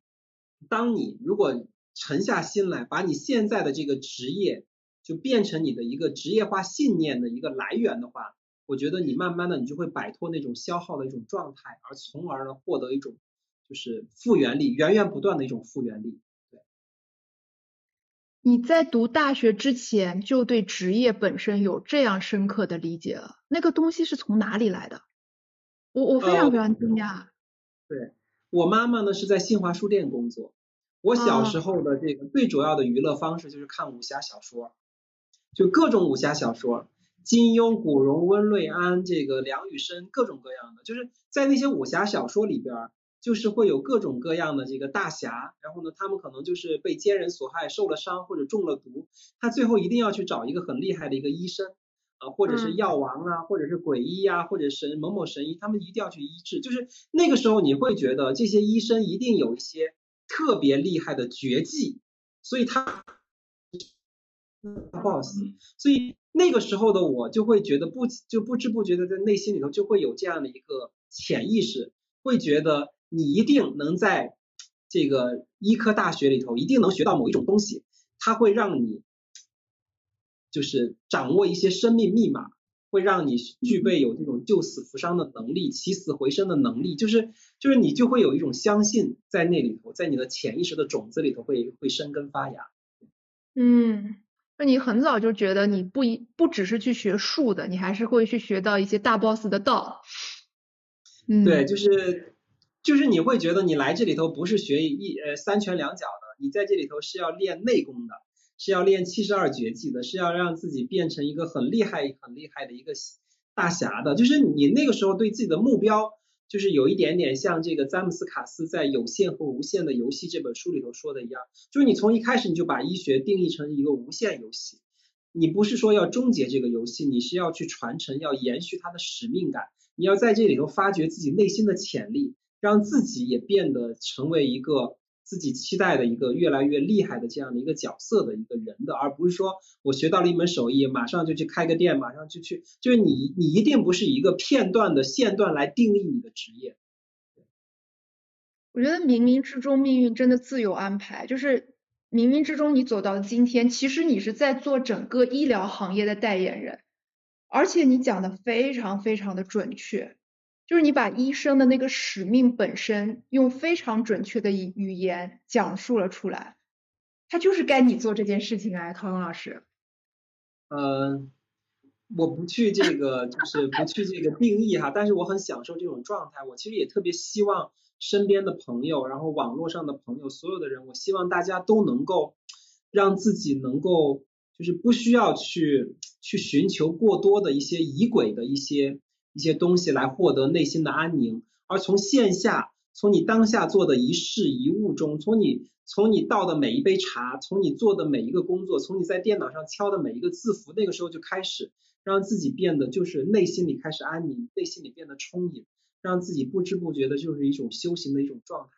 当你如果沉下心来，把你现在的这个职业。就变成你的一个职业化信念的一个来源的话，我觉得你慢慢的你就会摆脱那种消耗的一种状态，而从而呢获得一种就是复原力，源源不断的一种复原力。对。你在读大学之前就对职业本身有这样深刻的理解了，那个东西是从哪里来的？我我非常非常惊讶。对我妈妈呢是在新华书店工作，我小时候的这个最主要的娱乐方式就是看武侠小说，就各种武侠小说。金庸、古龙、温瑞安，这个梁羽生，各种各样的，就是在那些武侠小说里边，就是会有各种各样的这个大侠，然后呢，他们可能就是被奸人所害，受了伤或者中了毒，他最后一定要去找一个很厉害的一个医生，啊，或者是药王啊，或者是鬼医呀，或者神某某神医，他们一定要去医治，就是那个时候你会觉得这些医生一定有一些特别厉害的绝技，所以他。boss，所以那个时候的我就会觉得不就不知不觉的在内心里头就会有这样的一个潜意识，会觉得你一定能在这个医科大学里头一定能学到某一种东西，它会让你就是掌握一些生命密码，会让你具备有这种救死扶伤的能力、起死回生的能力，就是就是你就会有一种相信在那里头，在你的潜意识的种子里头会会生根发芽。嗯。那你很早就觉得你不一不只是去学术的，你还是会去学到一些大 boss 的道。嗯，对，就是就是你会觉得你来这里头不是学一呃三拳两脚的，你在这里头是要练内功的，是要练七十二绝技的，是要让自己变成一个很厉害很厉害的一个大侠的。就是你那个时候对自己的目标。就是有一点点像这个詹姆斯卡斯在《有限和无限的游戏》这本书里头说的一样，就是你从一开始你就把医学定义成一个无限游戏，你不是说要终结这个游戏，你是要去传承，要延续它的使命感，你要在这里头发掘自己内心的潜力，让自己也变得成为一个。自己期待的一个越来越厉害的这样的一个角色的一个人的，而不是说我学到了一门手艺，马上就去开个店，马上就去，就是你你一定不是一个片段的线段来定义你的职业。我觉得冥冥之中命运真的自有安排，就是冥冥之中你走到今天，其实你是在做整个医疗行业的代言人，而且你讲的非常非常的准确。就是你把医生的那个使命本身用非常准确的语语言讲述了出来，他就是该你做这件事情啊，陶勇老师。嗯，我不去这个，就是不去这个定义哈，但是我很享受这种状态。我其实也特别希望身边的朋友，然后网络上的朋友，所有的人，我希望大家都能够让自己能够，就是不需要去去寻求过多的一些疑鬼的一些。一些东西来获得内心的安宁，而从线下，从你当下做的一事一物中，从你从你倒的每一杯茶，从你做的每一个工作，从你在电脑上敲的每一个字符，那个时候就开始让自己变得就是内心里开始安宁，内心里变得充盈，让自己不知不觉的就是一种修行的一种状态。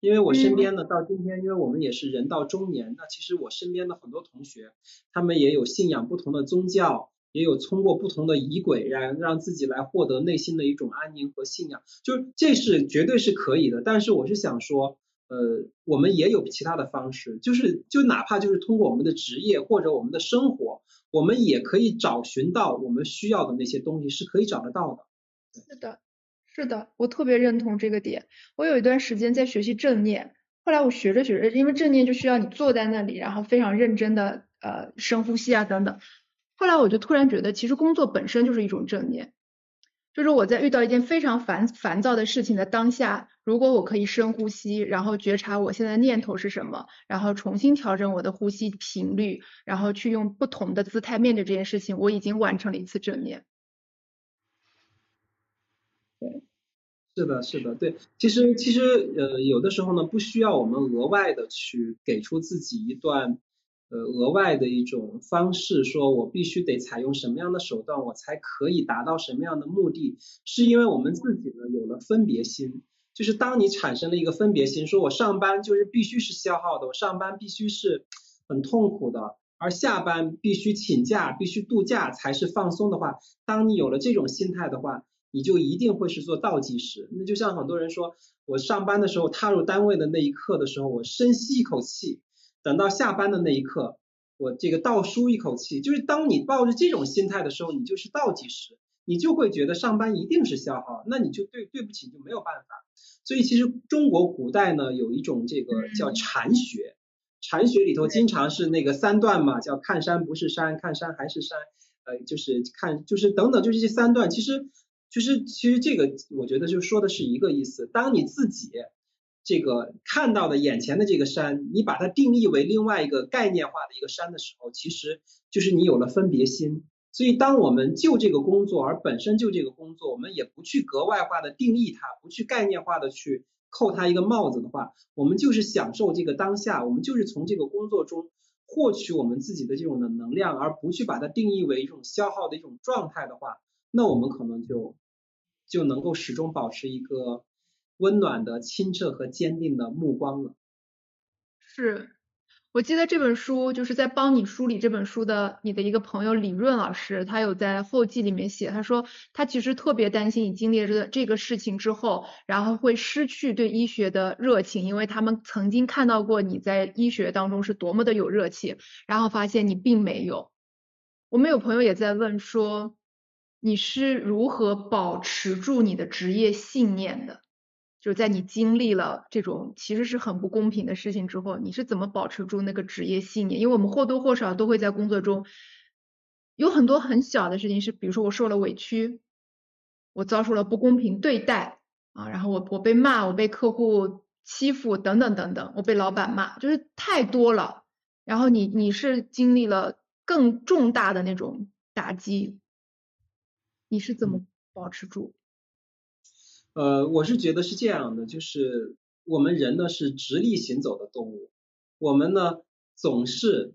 因为我身边呢，到今天，因为我们也是人到中年，那其实我身边的很多同学，他们也有信仰不同的宗教。也有通过不同的仪轨，让让自己来获得内心的一种安宁和信仰，就这是绝对是可以的。但是我是想说，呃，我们也有其他的方式，就是就哪怕就是通过我们的职业或者我们的生活，我们也可以找寻到我们需要的那些东西，是可以找得到的。是的，是的，我特别认同这个点。我有一段时间在学习正念，后来我学着学着，因为正念就需要你坐在那里，然后非常认真的呃深呼吸啊等等。后来我就突然觉得，其实工作本身就是一种正念，就是我在遇到一件非常烦烦躁的事情的当下，如果我可以深呼吸，然后觉察我现在念头是什么，然后重新调整我的呼吸频率，然后去用不同的姿态面对这件事情，我已经完成了一次正念。对，是的，是的，对，其实其实呃有的时候呢，不需要我们额外的去给出自己一段。呃，额外的一种方式，说我必须得采用什么样的手段，我才可以达到什么样的目的，是因为我们自己呢有了分别心，就是当你产生了一个分别心，说我上班就是必须是消耗的，我上班必须是很痛苦的，而下班必须请假，必须度假才是放松的话，当你有了这种心态的话，你就一定会是做倒计时。那就像很多人说，我上班的时候踏入单位的那一刻的时候，我深吸一口气。等到下班的那一刻，我这个倒舒一口气，就是当你抱着这种心态的时候，你就是倒计时，你就会觉得上班一定是消耗，那你就对对不起就没有办法。所以其实中国古代呢有一种这个叫禅学，禅学里头经常是那个三段嘛，叫看山不是山，看山还是山，呃，就是看就是等等，就是这三段，其实其实其实这个我觉得就说的是一个意思，当你自己。这个看到的眼前的这个山，你把它定义为另外一个概念化的一个山的时候，其实就是你有了分别心。所以，当我们就这个工作而本身就这个工作，我们也不去格外化的定义它，不去概念化的去扣它一个帽子的话，我们就是享受这个当下，我们就是从这个工作中获取我们自己的这种的能量，而不去把它定义为一种消耗的一种状态的话，那我们可能就就能够始终保持一个。温暖的、清澈和坚定的目光了。是，我记得这本书就是在帮你梳理这本书的你的一个朋友李润老师，他有在后记里面写，他说他其实特别担心你经历了这个这个事情之后，然后会失去对医学的热情，因为他们曾经看到过你在医学当中是多么的有热情，然后发现你并没有。我们有朋友也在问说，你是如何保持住你的职业信念的？就在你经历了这种其实是很不公平的事情之后，你是怎么保持住那个职业信念？因为我们或多或少都会在工作中有很多很小的事情，是比如说我受了委屈，我遭受了不公平对待啊，然后我我被骂，我被客户欺负等等等等，我被老板骂，就是太多了。然后你你是经历了更重大的那种打击，你是怎么保持住？呃，我是觉得是这样的，就是我们人呢是直立行走的动物，我们呢总是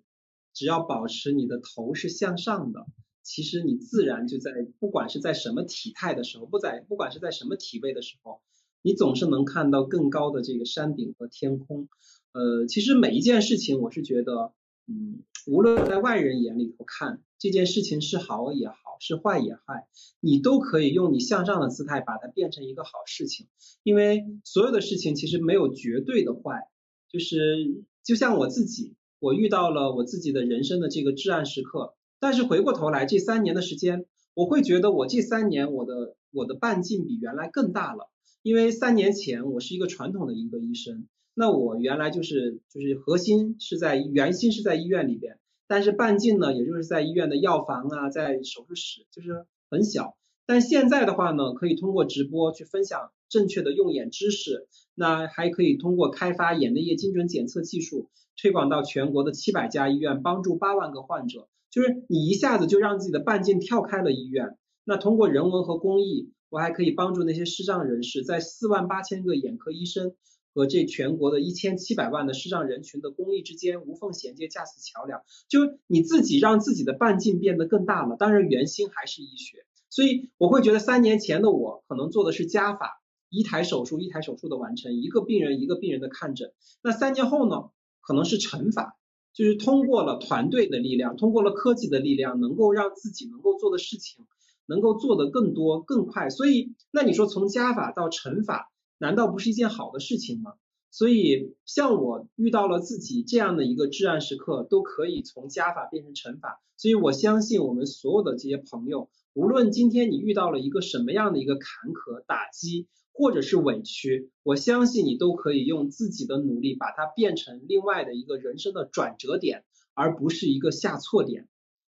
只要保持你的头是向上的，其实你自然就在不管是在什么体态的时候，不在不管是在什么体位的时候，你总是能看到更高的这个山顶和天空。呃，其实每一件事情，我是觉得，嗯，无论在外人眼里头看这件事情是好也好。是坏也坏，你都可以用你向上的姿态把它变成一个好事情，因为所有的事情其实没有绝对的坏，就是就像我自己，我遇到了我自己的人生的这个至暗时刻，但是回过头来这三年的时间，我会觉得我这三年我的我的半径比原来更大了，因为三年前我是一个传统的一个医生，那我原来就是就是核心是在原心是在医院里边。但是半径呢，也就是在医院的药房啊，在手术室，就是很小。但现在的话呢，可以通过直播去分享正确的用眼知识，那还可以通过开发眼内液精准检测技术，推广到全国的七百家医院，帮助八万个患者。就是你一下子就让自己的半径跳开了医院。那通过人文和公益，我还可以帮助那些视障人士，在四万八千个眼科医生。和这全国的一千七百万的视障人群的公益之间无缝衔接，架起桥梁，就你自己让自己的半径变得更大了。当然，圆心还是医学，所以我会觉得三年前的我可能做的是加法，一台手术一台手术的完成，一个病人一个病人的看诊。那三年后呢，可能是乘法，就是通过了团队的力量，通过了科技的力量，能够让自己能够做的事情能够做得更多更快。所以，那你说从加法到乘法。难道不是一件好的事情吗？所以像我遇到了自己这样的一个至暗时刻，都可以从加法变成乘法。所以我相信我们所有的这些朋友，无论今天你遇到了一个什么样的一个坎坷打击，或者是委屈，我相信你都可以用自己的努力把它变成另外的一个人生的转折点，而不是一个下错点。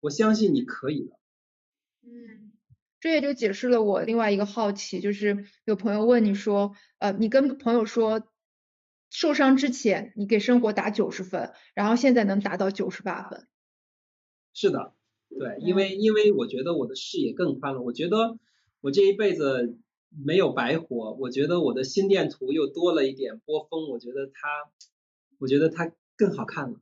我相信你可以的。嗯。这也就解释了我另外一个好奇，就是有朋友问你说，呃，你跟朋友说，受伤之前你给生活打九十分，然后现在能达到九十八分。是的，对，因为因为我觉得我的视野更宽了，我觉得我这一辈子没有白活，我觉得我的心电图又多了一点波峰，我觉得它，我觉得它更好看了。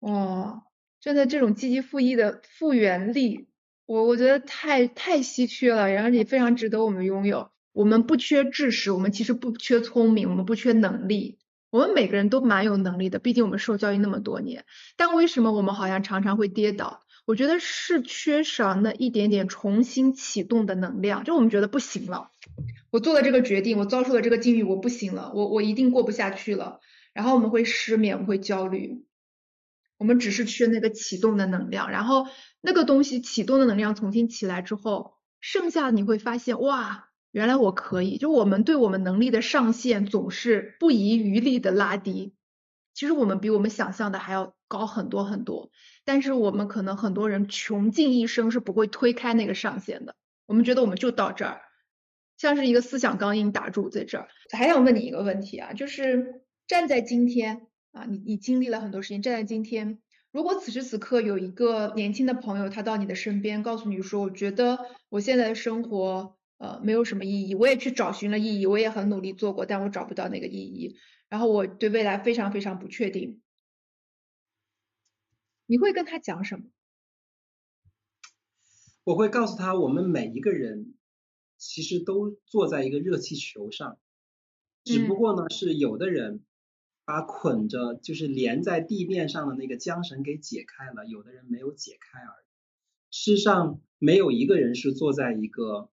哦，真的这种积极复议的复原力。我我觉得太太稀缺了，然后也非常值得我们拥有。我们不缺知识，我们其实不缺聪明，我们不缺能力，我们每个人都蛮有能力的。毕竟我们受教育那么多年，但为什么我们好像常常会跌倒？我觉得是缺少那一点点重新启动的能量。就我们觉得不行了，我做了这个决定，我遭受了这个境遇，我不行了，我我一定过不下去了。然后我们会失眠，我们会焦虑。我们只是缺那个启动的能量，然后那个东西启动的能量重新起来之后，剩下的你会发现，哇，原来我可以。就我们对我们能力的上限总是不遗余力的拉低。其实我们比我们想象的还要高很多很多，但是我们可能很多人穷尽一生是不会推开那个上限的。我们觉得我们就到这儿，像是一个思想钢印打住在这儿。还想问你一个问题啊，就是站在今天啊，你你经历了很多事情，站在今天。如果此时此刻有一个年轻的朋友，他到你的身边，告诉你说：“我觉得我现在的生活，呃，没有什么意义。我也去找寻了意义，我也很努力做过，但我找不到那个意义。然后我对未来非常非常不确定。”你会跟他讲什么？我会告诉他，我们每一个人其实都坐在一个热气球上，只不过呢，是有的人。把捆着就是连在地面上的那个缰绳给解开了，有的人没有解开而已。世上没有一个人是坐在一个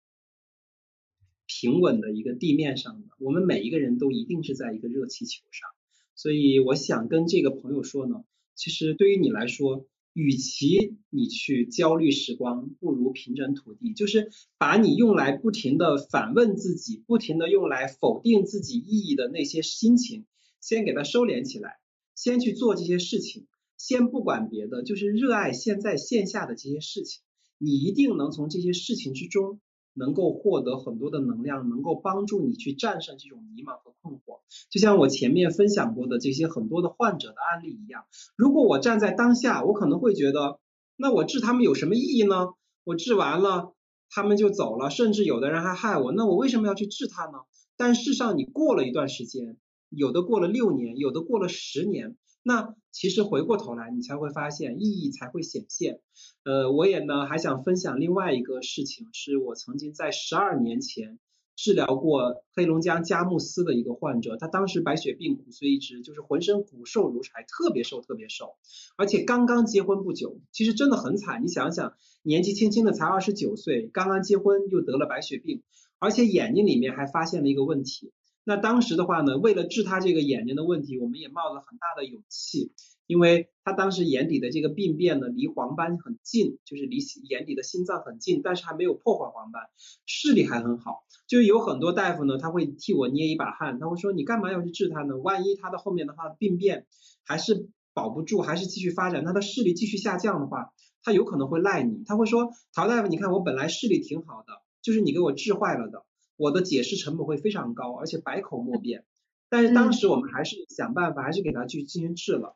平稳的一个地面上的，我们每一个人都一定是在一个热气球上。所以我想跟这个朋友说呢，其实对于你来说，与其你去焦虑时光，不如平整土地，就是把你用来不停的反问自己，不停的用来否定自己意义的那些心情。先给它收敛起来，先去做这些事情，先不管别的，就是热爱现在线下的这些事情，你一定能从这些事情之中能够获得很多的能量，能够帮助你去战胜这种迷茫和困惑。就像我前面分享过的这些很多的患者的案例一样，如果我站在当下，我可能会觉得，那我治他们有什么意义呢？我治完了，他们就走了，甚至有的人还害我，那我为什么要去治他呢？但事实上，你过了一段时间。有的过了六年，有的过了十年，那其实回过头来，你才会发现意义才会显现。呃，我也呢还想分享另外一个事情，是我曾经在十二年前治疗过黑龙江佳木斯的一个患者，他当时白血病骨髓移植，就是浑身骨瘦如柴，特别瘦，特别瘦，而且刚刚结婚不久，其实真的很惨。你想想，年纪轻轻的才二十九岁，刚刚结婚又得了白血病，而且眼睛里面还发现了一个问题。那当时的话呢，为了治他这个眼睛的问题，我们也冒了很大的勇气，因为他当时眼底的这个病变呢，离黄斑很近，就是离眼底的心脏很近，但是还没有破坏黄斑，视力还很好。就是有很多大夫呢，他会替我捏一把汗，他会说你干嘛要去治他呢？万一他的后面的话病变还是保不住，还是继续发展，他的视力继续下降的话，他有可能会赖你。他会说陶大夫，你看我本来视力挺好的，就是你给我治坏了的。我的解释成本会非常高，而且百口莫辩。但是当时我们还是想办法，还是给他去进行治了。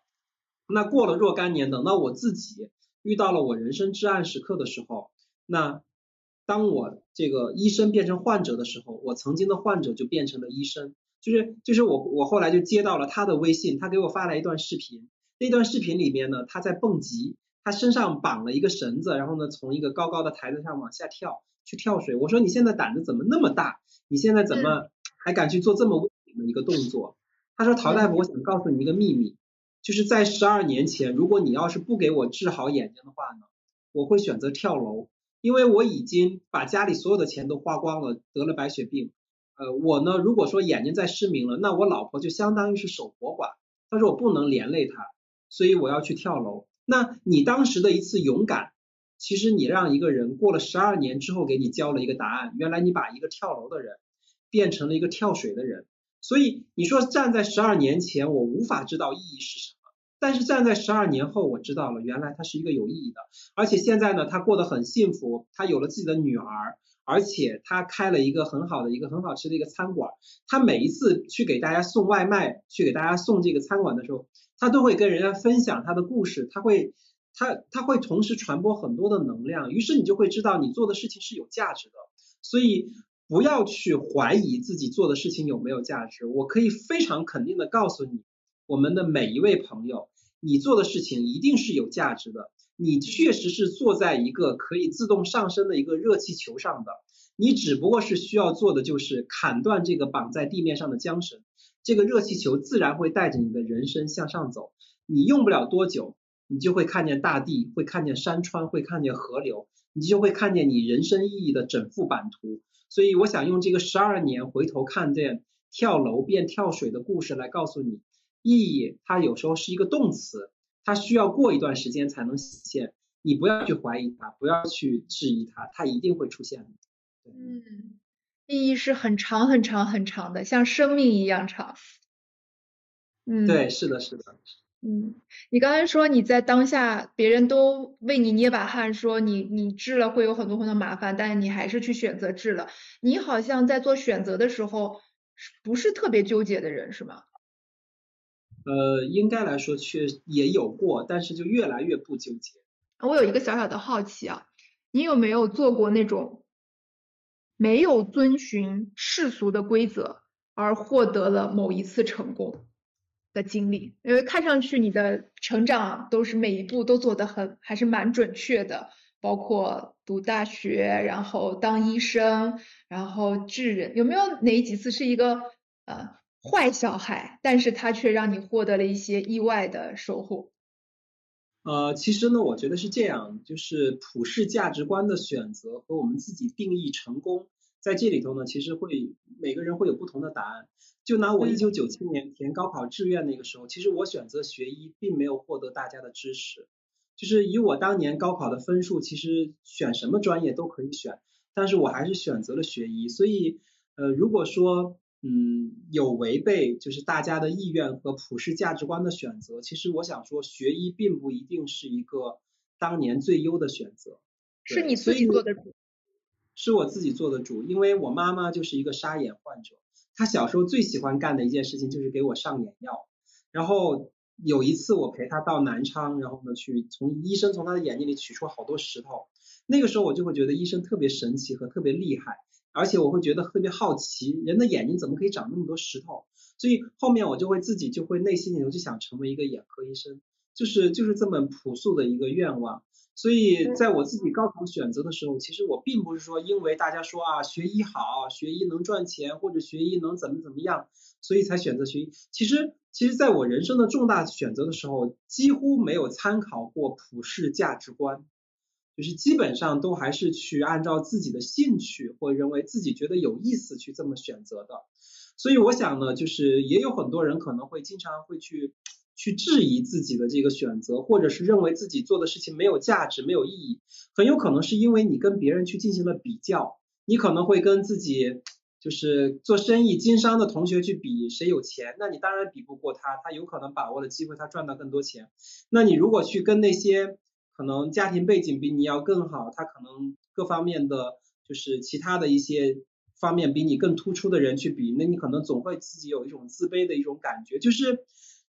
那过了若干年，等到我自己遇到了我人生至暗时刻的时候，那当我这个医生变成患者的时候，我曾经的患者就变成了医生。就是就是我我后来就接到了他的微信，他给我发来一段视频。那段视频里面呢，他在蹦极，他身上绑了一个绳子，然后呢从一个高高的台子上往下跳。去跳水，我说你现在胆子怎么那么大？你现在怎么还敢去做这么危险的一个动作？他说陶大夫，我想告诉你一个秘密，就是在十二年前，如果你要是不给我治好眼睛的话呢，我会选择跳楼，因为我已经把家里所有的钱都花光了，得了白血病。呃，我呢，如果说眼睛再失明了，那我老婆就相当于是守活寡。他说我不能连累她，所以我要去跳楼。那你当时的一次勇敢。其实你让一个人过了十二年之后给你交了一个答案，原来你把一个跳楼的人变成了一个跳水的人。所以你说站在十二年前我无法知道意义是什么，但是站在十二年后我知道了，原来他是一个有意义的。而且现在呢，他过得很幸福，他有了自己的女儿，而且他开了一个很好的一个很好吃的一个餐馆。他每一次去给大家送外卖，去给大家送这个餐馆的时候，他都会跟人家分享他的故事，他会。它它会同时传播很多的能量，于是你就会知道你做的事情是有价值的。所以不要去怀疑自己做的事情有没有价值。我可以非常肯定的告诉你，我们的每一位朋友，你做的事情一定是有价值的。你确实是坐在一个可以自动上升的一个热气球上的，你只不过是需要做的就是砍断这个绑在地面上的缰绳，这个热气球自然会带着你的人生向上走。你用不了多久。你就会看见大地，会看见山川，会看见河流，你就会看见你人生意义的整幅版图。所以我想用这个十二年回头看见跳楼变跳水的故事来告诉你，意义它有时候是一个动词，它需要过一段时间才能显现。你不要去怀疑它，不要去质疑它，它一定会出现的。嗯，意义是很长很长很长的，像生命一样长。嗯，对，是的，是的。嗯，你刚才说你在当下，别人都为你捏把汗，说你你治了会有很多很多麻烦，但是你还是去选择治了。你好像在做选择的时候，不是特别纠结的人，是吗？呃，应该来说却也有过，但是就越来越不纠结。我有一个小小的好奇啊，你有没有做过那种没有遵循世俗的规则而获得了某一次成功？的经历，因为看上去你的成长都是每一步都做得很，还是蛮准确的，包括读大学，然后当医生，然后治人，有没有哪几次是一个呃坏小孩，但是他却让你获得了一些意外的收获？呃，其实呢，我觉得是这样，就是普世价值观的选择和我们自己定义成功，在这里头呢，其实会每个人会有不同的答案。就拿我一九九七年填高考志愿那个时候，其实我选择学医并没有获得大家的支持。就是以我当年高考的分数，其实选什么专业都可以选，但是我还是选择了学医。所以，呃，如果说嗯有违背就是大家的意愿和普世价值观的选择，其实我想说学医并不一定是一个当年最优的选择。是你自己做的主？是我自己做的主，因为我妈妈就是一个沙眼患者。她小时候最喜欢干的一件事情就是给我上眼药，然后有一次我陪她到南昌，然后呢去从医生从她的眼睛里取出好多石头，那个时候我就会觉得医生特别神奇和特别厉害，而且我会觉得特别好奇，人的眼睛怎么可以长那么多石头？所以后面我就会自己就会内心里头就想成为一个眼科医生，就是就是这么朴素的一个愿望。所以在我自己高考选择的时候，其实我并不是说因为大家说啊学医好，学医能赚钱，或者学医能怎么怎么样，所以才选择学医。其实，其实在我人生的重大选择的时候，几乎没有参考过普世价值观，就是基本上都还是去按照自己的兴趣或认为自己觉得有意思去这么选择的。所以我想呢，就是也有很多人可能会经常会去。去质疑自己的这个选择，或者是认为自己做的事情没有价值、没有意义，很有可能是因为你跟别人去进行了比较，你可能会跟自己就是做生意经商的同学去比谁有钱，那你当然比不过他，他有可能把握了机会，他赚到更多钱。那你如果去跟那些可能家庭背景比你要更好，他可能各方面的就是其他的一些方面比你更突出的人去比，那你可能总会自己有一种自卑的一种感觉，就是。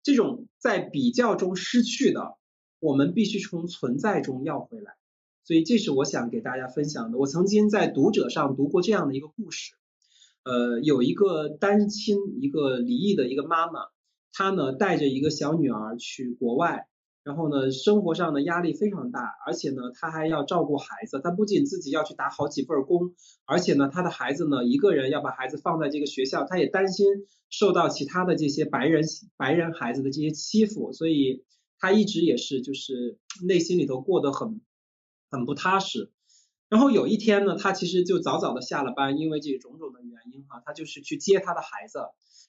这种在比较中失去的，我们必须从存在中要回来。所以这是我想给大家分享的。我曾经在读者上读过这样的一个故事，呃，有一个单亲，一个离异的一个妈妈，她呢带着一个小女儿去国外。然后呢，生活上的压力非常大，而且呢，他还要照顾孩子。他不仅自己要去打好几份工，而且呢，他的孩子呢，一个人要把孩子放在这个学校，他也担心受到其他的这些白人白人孩子的这些欺负，所以他一直也是就是内心里头过得很很不踏实。然后有一天呢，他其实就早早的下了班，因为这种种的原因哈，他就是去接他的孩子。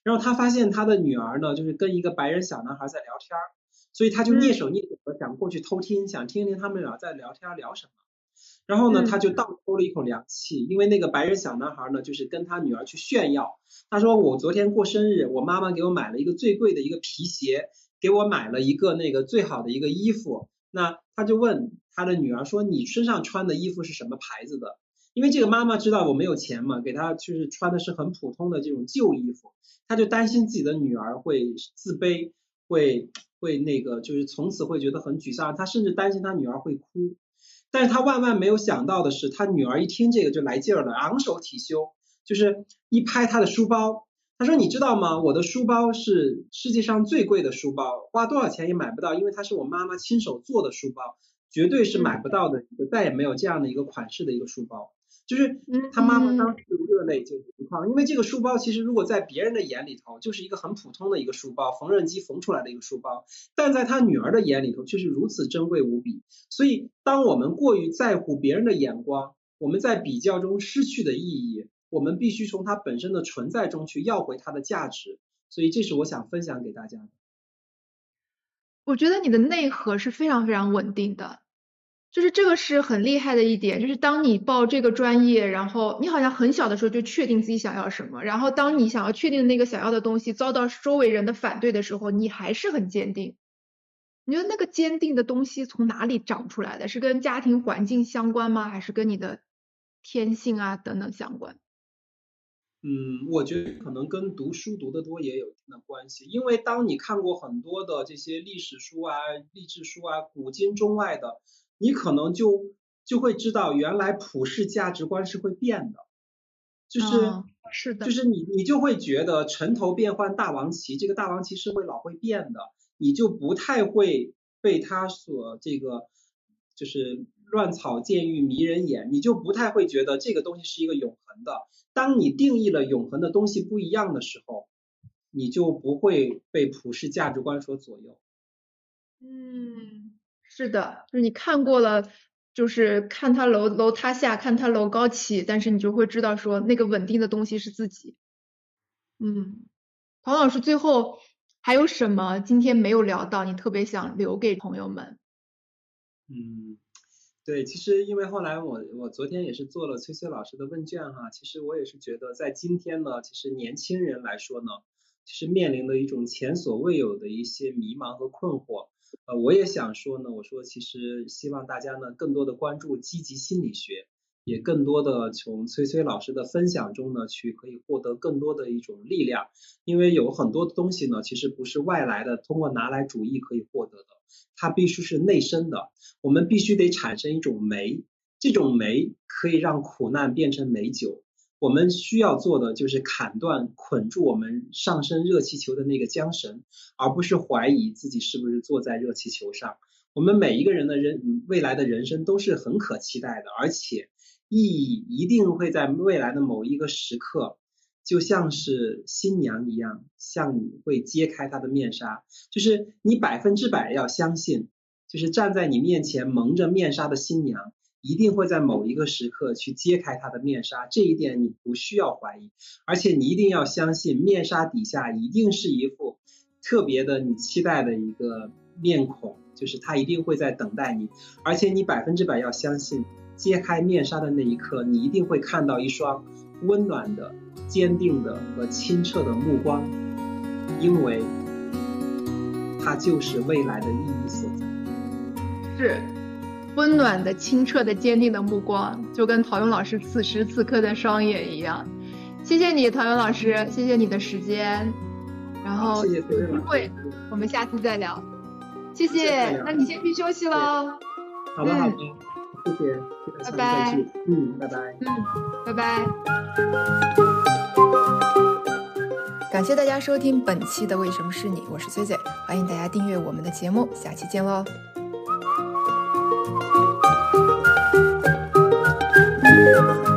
然后他发现他的女儿呢，就是跟一个白人小男孩在聊天儿。所以他就蹑手蹑脚的想过去偷听，想听听他们俩在聊天聊什么。然后呢，他就倒抽了一口凉气，因为那个白人小男孩呢，就是跟他女儿去炫耀。他说：“我昨天过生日，我妈妈给我买了一个最贵的一个皮鞋，给我买了一个那个最好的一个衣服。”那他就问他的女儿说：“你身上穿的衣服是什么牌子的？”因为这个妈妈知道我没有钱嘛，给她就是穿的是很普通的这种旧衣服，他就担心自己的女儿会自卑，会。会那个就是从此会觉得很沮丧，他甚至担心他女儿会哭，但是他万万没有想到的是，他女儿一听这个就来劲儿了，昂首挺胸，就是一拍他的书包，他说你知道吗？我的书包是世界上最贵的书包，花多少钱也买不到，因为它是我妈妈亲手做的书包，绝对是买不到的，再也没有这样的一个款式的一个书包。就是他妈妈当时热泪就盈眶，因为这个书包其实如果在别人的眼里头就是一个很普通的一个书包，缝纫机缝出来的一个书包，但在他女儿的眼里头却是如此珍贵无比。所以当我们过于在乎别人的眼光，我们在比较中失去的意义，我们必须从它本身的存在中去要回它的价值。所以这是我想分享给大家的。我觉得你的内核是非常非常稳定的。就是这个是很厉害的一点，就是当你报这个专业，然后你好像很小的时候就确定自己想要什么，然后当你想要确定那个想要的东西遭到周围人的反对的时候，你还是很坚定。你觉得那个坚定的东西从哪里长出来的？是跟家庭环境相关吗？还是跟你的天性啊等等相关？嗯，我觉得可能跟读书读得多也有一定的关系，因为当你看过很多的这些历史书啊、励志书啊、古今中外的。你可能就就会知道，原来普世价值观是会变的，就是是的，就是你你就会觉得城头变换大王旗，这个大王旗是会老会变的，你就不太会被他所这个就是乱草渐欲迷人眼，你就不太会觉得这个东西是一个永恒的。当你定义了永恒的东西不一样的时候，你就不会被普世价值观所左右。嗯。是的，就是你看过了，就是看他楼楼塌下，看他楼高起，但是你就会知道说那个稳定的东西是自己。嗯，黄老师最后还有什么今天没有聊到，你特别想留给朋友们？嗯，对，其实因为后来我我昨天也是做了崔崔老师的问卷哈，其实我也是觉得在今天呢，其实年轻人来说呢，其实面临的一种前所未有的一些迷茫和困惑。呃，我也想说呢，我说其实希望大家呢更多的关注积极心理学，也更多的从崔崔老师的分享中呢去可以获得更多的一种力量，因为有很多东西呢其实不是外来的，通过拿来主义可以获得的，它必须是内生的，我们必须得产生一种酶，这种酶可以让苦难变成美酒。我们需要做的就是砍断捆住我们上升热气球的那个缰绳，而不是怀疑自己是不是坐在热气球上。我们每一个人的人未来的人生都是很可期待的，而且意义一定会在未来的某一个时刻，就像是新娘一样，向你会揭开她的面纱。就是你百分之百要相信，就是站在你面前蒙着面纱的新娘。一定会在某一个时刻去揭开他的面纱，这一点你不需要怀疑，而且你一定要相信，面纱底下一定是一副特别的你期待的一个面孔，就是他一定会在等待你，而且你百分之百要相信，揭开面纱的那一刻，你一定会看到一双温暖的、坚定的和清澈的目光，因为它就是未来的意义所在。是。温暖的、清澈的、坚定的目光，就跟陶勇老师此时此刻的双眼一样。谢谢你，陶勇老师，谢谢你的时间。然后有机会我们下次再聊。谢谢，那你先去休息喽。好的，好的，谢谢，拜拜。嗯，拜拜。嗯，拜拜。感谢大家收听本期的《为什么是你》，我是崔崔，欢迎大家订阅我们的节目，下期见喽。Música